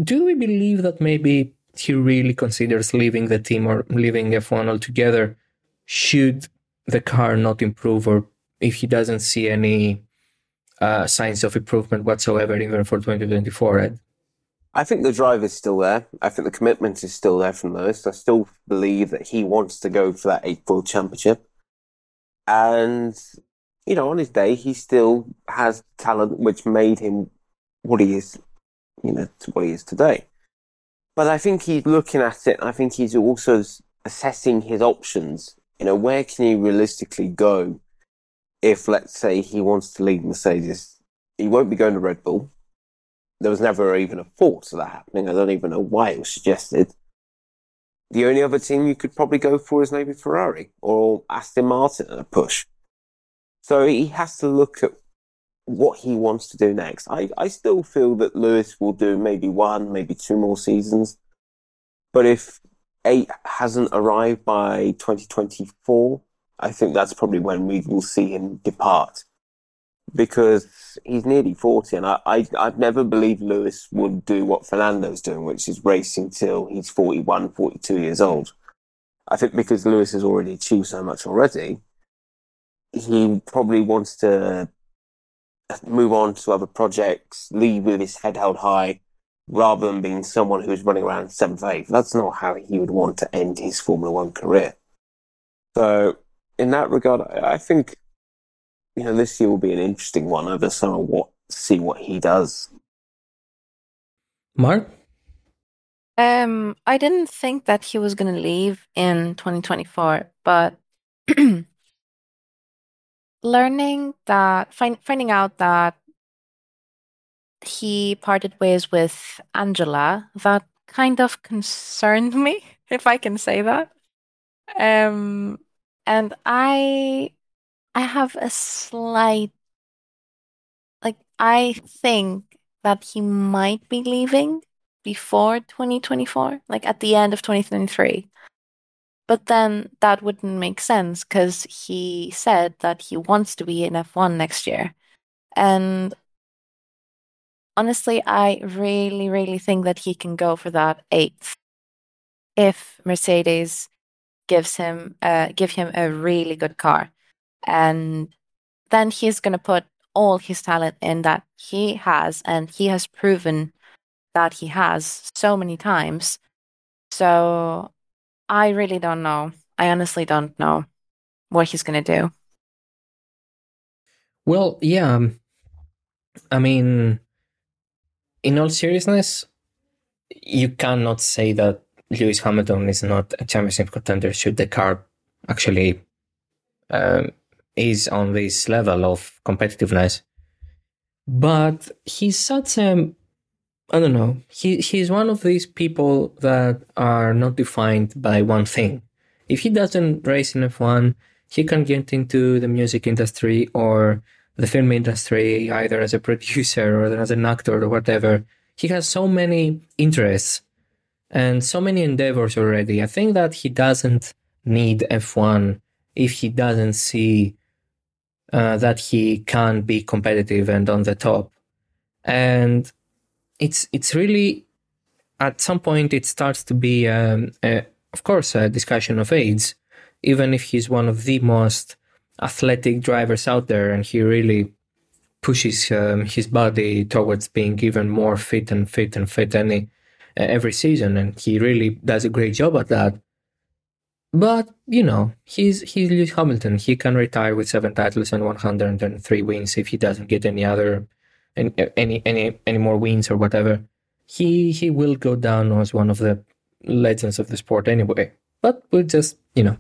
do we believe that maybe he really considers leaving the team or leaving F1 altogether? Should the car not improve or if he doesn't see any uh, signs of improvement whatsoever even for 2024 Ed? I think the drive is still there. I think the commitment is still there from Lewis. I still believe that he wants to go for that eight world championship. And, you know, on his day, he still has talent which made him what he is, you know, what he is today. But I think he's looking at it. I think he's also assessing his options you know, where can he realistically go if, let's say, he wants to lead Mercedes? He won't be going to Red Bull. there was never even a thought of that happening. I don't even know why it was suggested. The only other team you could probably go for is maybe Ferrari or Aston Martin at a push. So he has to look at what he wants to do next. I, I still feel that Lewis will do maybe one, maybe two more seasons. But if eight hasn't arrived by 2024, I think that's probably when we will see him depart because he's nearly 40 and I, I, I've never believed Lewis would do what Fernando's doing, which is racing till he's 41, 42 years old. I think because Lewis has already achieved so much already, he probably wants to move on to other projects, leave with his head held high, rather than being someone who's running around seventh, eighth. That's not how he would want to end his Formula One career. So, in that regard, I think you know this year will be an interesting one over summer. What see what he does. Mar, Um, I didn't think that he was going to leave in 2024, but learning that, find, finding out that he parted ways with Angela, that kind of concerned me, if I can say that. Um, and I, I have a slight, like, I think that he might be leaving before 2024, like at the end of 2023. But then that wouldn't make sense because he said that he wants to be in F1 next year. And honestly, I really, really think that he can go for that eighth if Mercedes gives him uh give him a really good car. And then he's gonna put all his talent in that he has and he has proven that he has so many times. So I really don't know. I honestly don't know what he's going to do. well, yeah. um, I mean, in all seriousness, you cannot say that Lewis Hamilton is not a championship contender should the car actually um, is on this level of competitiveness. But he's such a I don't know. He he's one of these people that are not defined by one thing. If he doesn't race in F1, he can get into the music industry or the film industry, either as a producer or as an actor or whatever. He has so many interests and so many endeavors already. I think that he doesn't need F1 if he doesn't see uh, that he can be competitive and on the top. And it's it's really at some point it starts to be um, a, of course a discussion of age even if he's one of the most athletic drivers out there and he really pushes um, his body towards being even more fit and fit and fit any uh, every season and he really does a great job at that but you know he's he's Lewis Hamilton he can retire with seven titles and 103 wins if he doesn't get any other any any any, any more wins or whatever, he he will go down as one of the legends of the sport anyway. But we'll just you know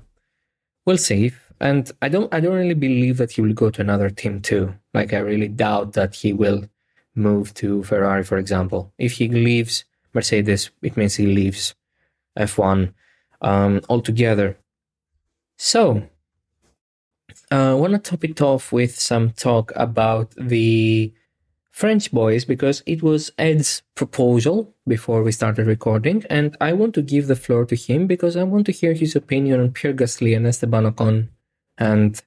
we'll see. And I don't I don't really believe that he will go to another team too. Like I really doubt that he will move to Ferrari, for example. If he leaves Mercedes, it means he leaves F1 um, altogether. So, uh, I want to top it off with some talk about the French boys because it was Ed's proposal before we started recording, and I want to give the floor to him because I want to hear his opinion on Pierre Gasly and Esteban Ocon and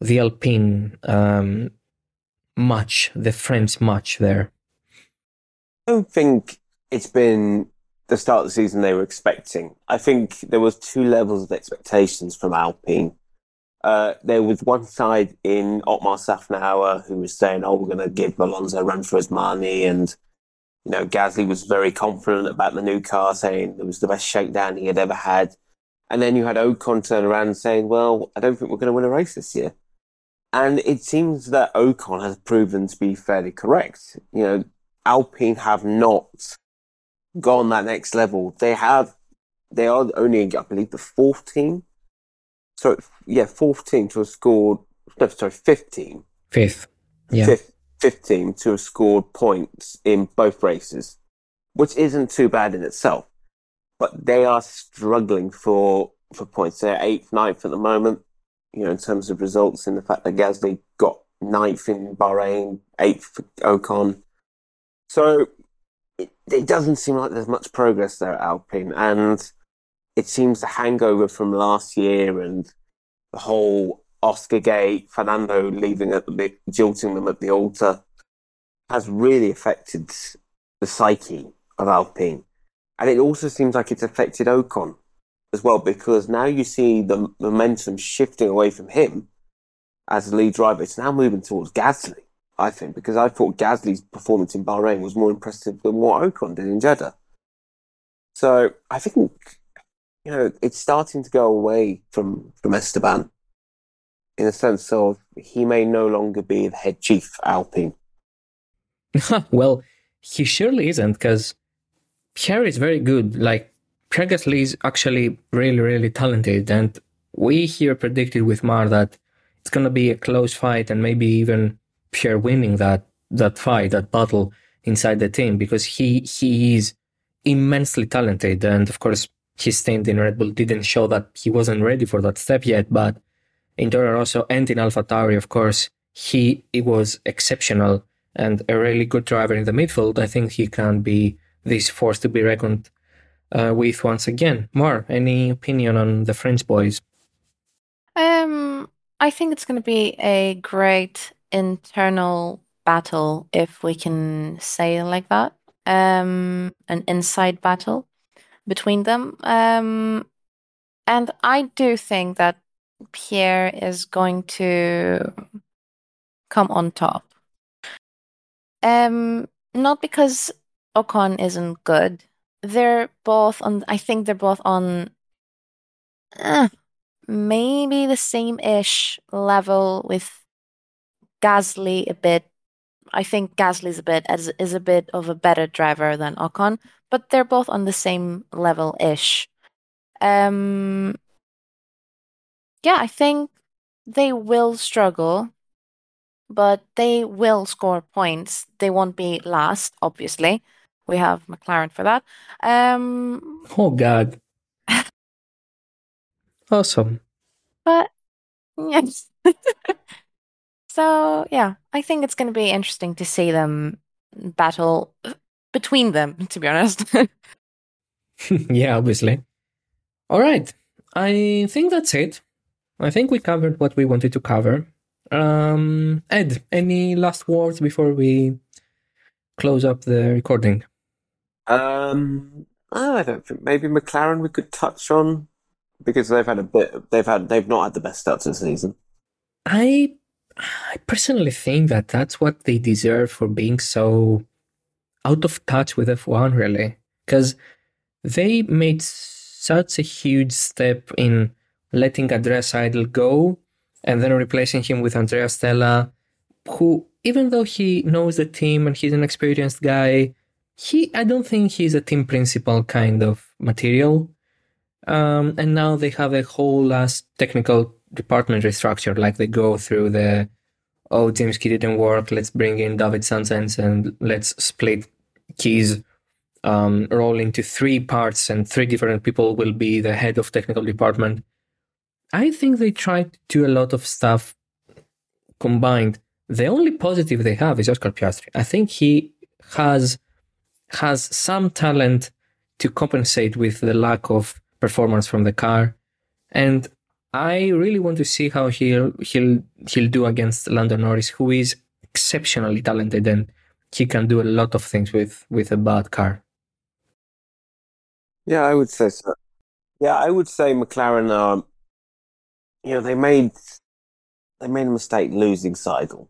the Alpine um, match, the French match there. I don't think it's been the start of the season they were expecting. I think there was two levels of expectations from Alpine. Uh, there was one side in Otmar Szafnauer who was saying, "Oh, we're going to give Alonso run for his money," and you know Gasly was very confident about the new car, saying it was the best shakedown he had ever had. And then you had Ocon turn around saying, "Well, I don't think we're going to win a race this year." And it seems that Ocon has proven to be fairly correct. You know, Alpine have not gone that next level. They have, they are only, I believe, the fourth team. So yeah, fourth team to have scored. No, sorry, fifth team. Fifth. Yeah. Fifth, fifth team to have scored points in both races, which isn't too bad in itself. But they are struggling for for points. They're eighth, ninth at the moment. You know, in terms of results, in the fact that Gasly got ninth in Bahrain, eighth for Ocon. So it, it doesn't seem like there's much progress there at Alpine, and it seems the hangover from last year and the whole Oscar Gate, Fernando leaving at the jilting them at the altar, has really affected the psyche of Alpine, and it also seems like it's affected Ocon as well because now you see the momentum shifting away from him as the lead driver. It's now moving towards Gasly. I think, because I thought Gasly's performance in Bahrain was more impressive than what Ocon did in Jeddah. So I think, you know, it's starting to go away from, from Esteban in the sense of he may no longer be the head chief Alpine. well, he surely isn't because Pierre is very good. Like, Pierre Gasly is actually really, really talented. And we here predicted with Mar that it's going to be a close fight and maybe even Pierre winning that that fight, that battle inside the team because he he is immensely talented, and of course his stint in Red Bull didn't show that he wasn't ready for that step yet. But in Toro Rosso and in AlphaTauri, of course, he, he was exceptional and a really good driver in the midfield. I think he can be this force to be reckoned uh, with once again. Mar, any opinion on the French boys? Um, I think it's going to be a great internal battle, if we can say it like that. Um, an inside battle between them. Um, and I do think that Pierre is going to come on top. Um, not because Ocon isn't good. They're both on. I think they're both on. Uh, maybe the same ish level with Gasly a bit. I think Gasly's a bit is, is a bit of a better driver than Ocon, but they're both on the same level ish. Um, yeah, I think they will struggle, but they will score points. They won't be last, obviously. We have McLaren for that. Um, oh God! awesome. But yes. So yeah, I think it's going to be interesting to see them battle between them. To be honest. yeah, obviously. All right, I think that's it. I think we covered what we wanted to cover. Um, Ed, any last words before we close up the recording? Um, I don't think maybe McLaren we could touch on because they've had a bit. They've had they've not had the best start to the season. I I personally think that that's what they deserve for being so out of touch with F1, really. Because they made such a huge step in letting Andrea Seidl go and then replacing him with Andrea Stella, who, even though he knows the team and he's an experienced guy, he I don't think he's a team principal kind of material. Um, and now they have a whole last technical department restructured. Like they go through the, oh, James Key didn't work. Let's bring in David Sanchez and let's split Key's um, role into three parts, and three different people will be the head of technical department. I think they tried to do a lot of stuff combined. The only positive they have is Oscar Piastri. I think he has has some talent to compensate with the lack of performance from the car, and I really want to see how he'll he'll he'll do against Lando Norris, who is exceptionally talented and he can do a lot of things with with a bad car. Yeah, I would say so. Yeah, I would say McLaren are. You know, they made they made a mistake losing Seidl.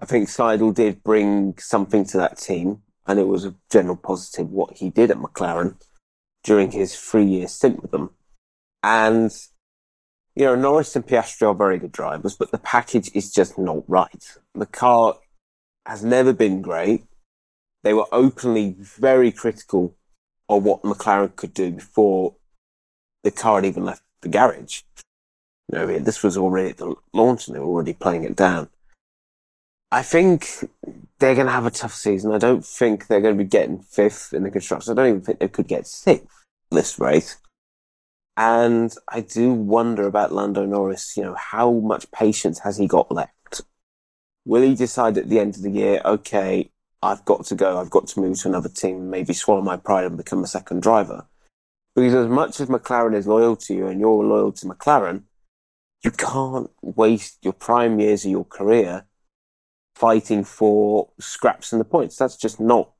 I think Seidl did bring something to that team, and it was a general positive what he did at McLaren during his three year stint with them. And you know, Norris and Piastri are very good drivers, but the package is just not right. The car has never been great. They were openly very critical of what McLaren could do before the car had even left the garage. You know, this was already at the launch and they were already playing it down. I think they're going to have a tough season. I don't think they're going to be getting fifth in the construction. I don't even think they could get sixth this race. And I do wonder about Lando Norris. You know, how much patience has he got left? Will he decide at the end of the year, okay, I've got to go, I've got to move to another team, maybe swallow my pride and become a second driver? Because as much as McLaren is loyal to you and you're loyal to McLaren, you can't waste your prime years of your career fighting for scraps and the points. That's just not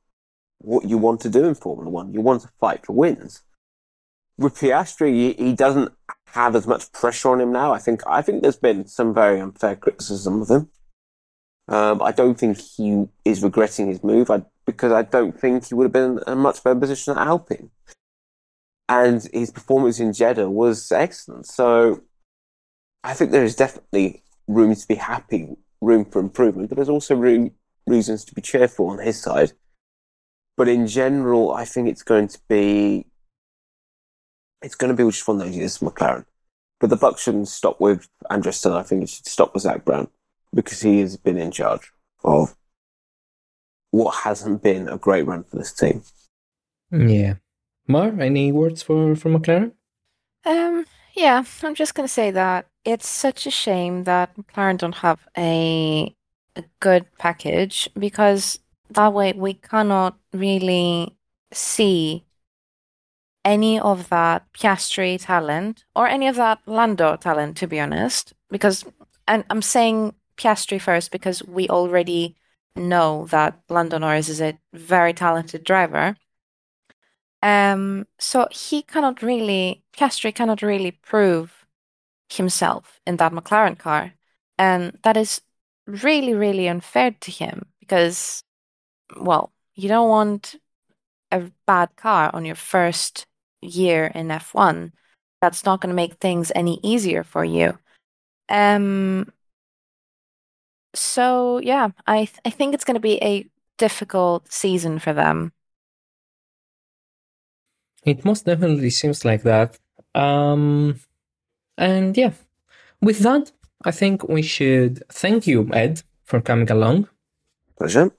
what you want to do in Formula One. You want to fight for wins. With Piastri, he, doesn't have as much pressure on him now. I think I think there's been some very unfair criticism of him. Um, I don't think he is regretting his move I, because I don't think he would have been in a much better position at Alpine. And his performance in Jeddah was excellent. So I think there is definitely room to be happy, room for improvement, but there's also room, reasons to be cheerful on his side. But in general, I think it's going to be it's going to be just one of those years, McLaren. But the buck shouldn't stop with Andrea Stella. I think it should stop with Zak Brown because he has been in charge of what hasn't been a great run for this team. Yeah. Mar, any words for, for McLaren? Um, yeah, I'm just gonna say that it's such a shame that McLaren don't have a a good package because that way we cannot really see any of that Piastri talent or any of that Lando talent, to be honest. Because, and I'm saying Piastri first because we already know that Lando Norris is a very talented driver. Um, so he cannot really, Piastri cannot really prove himself in that McLaren car. And that is really, really unfair to him because, well, you don't want a bad car on your first year in F1. That's not going to make things any easier for you. Um, so yeah, I th- I think it's going to be a difficult season for them. It most definitely seems like that. Um, and yeah, with that, I think we should thank you, Ed, for coming along. Pleasure.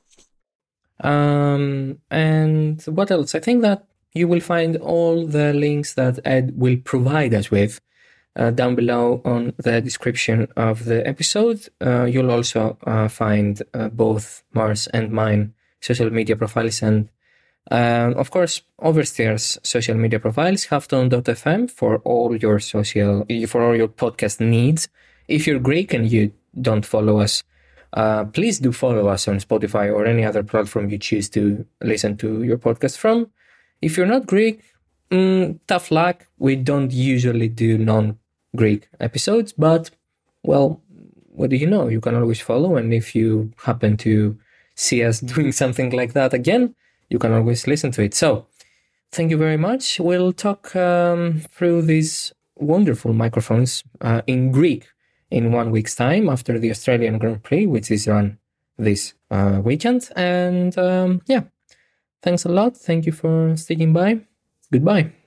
Um, and what else? I think that you will find all the links that Ed will provide us with uh, down below on the description of the episode. Uh, you'll also uh, find uh, both Mars and mine social media profiles and um, of course, Oversteer's social media profiles, halftone.fm for all your social, for all your podcast needs. If you're Greek and you don't follow us, uh, please do follow us on Spotify or any other platform you choose to listen to your podcast from. If you're not Greek, mm, tough luck. We don't usually do non Greek episodes, but well, what do you know? You can always follow. And if you happen to see us doing something like that again, you can always listen to it. So, thank you very much. We'll talk um, through these wonderful microphones uh, in Greek in one week's time after the Australian Grand Prix, which is run this uh, weekend. And um, yeah, thanks a lot. Thank you for sticking by. Goodbye.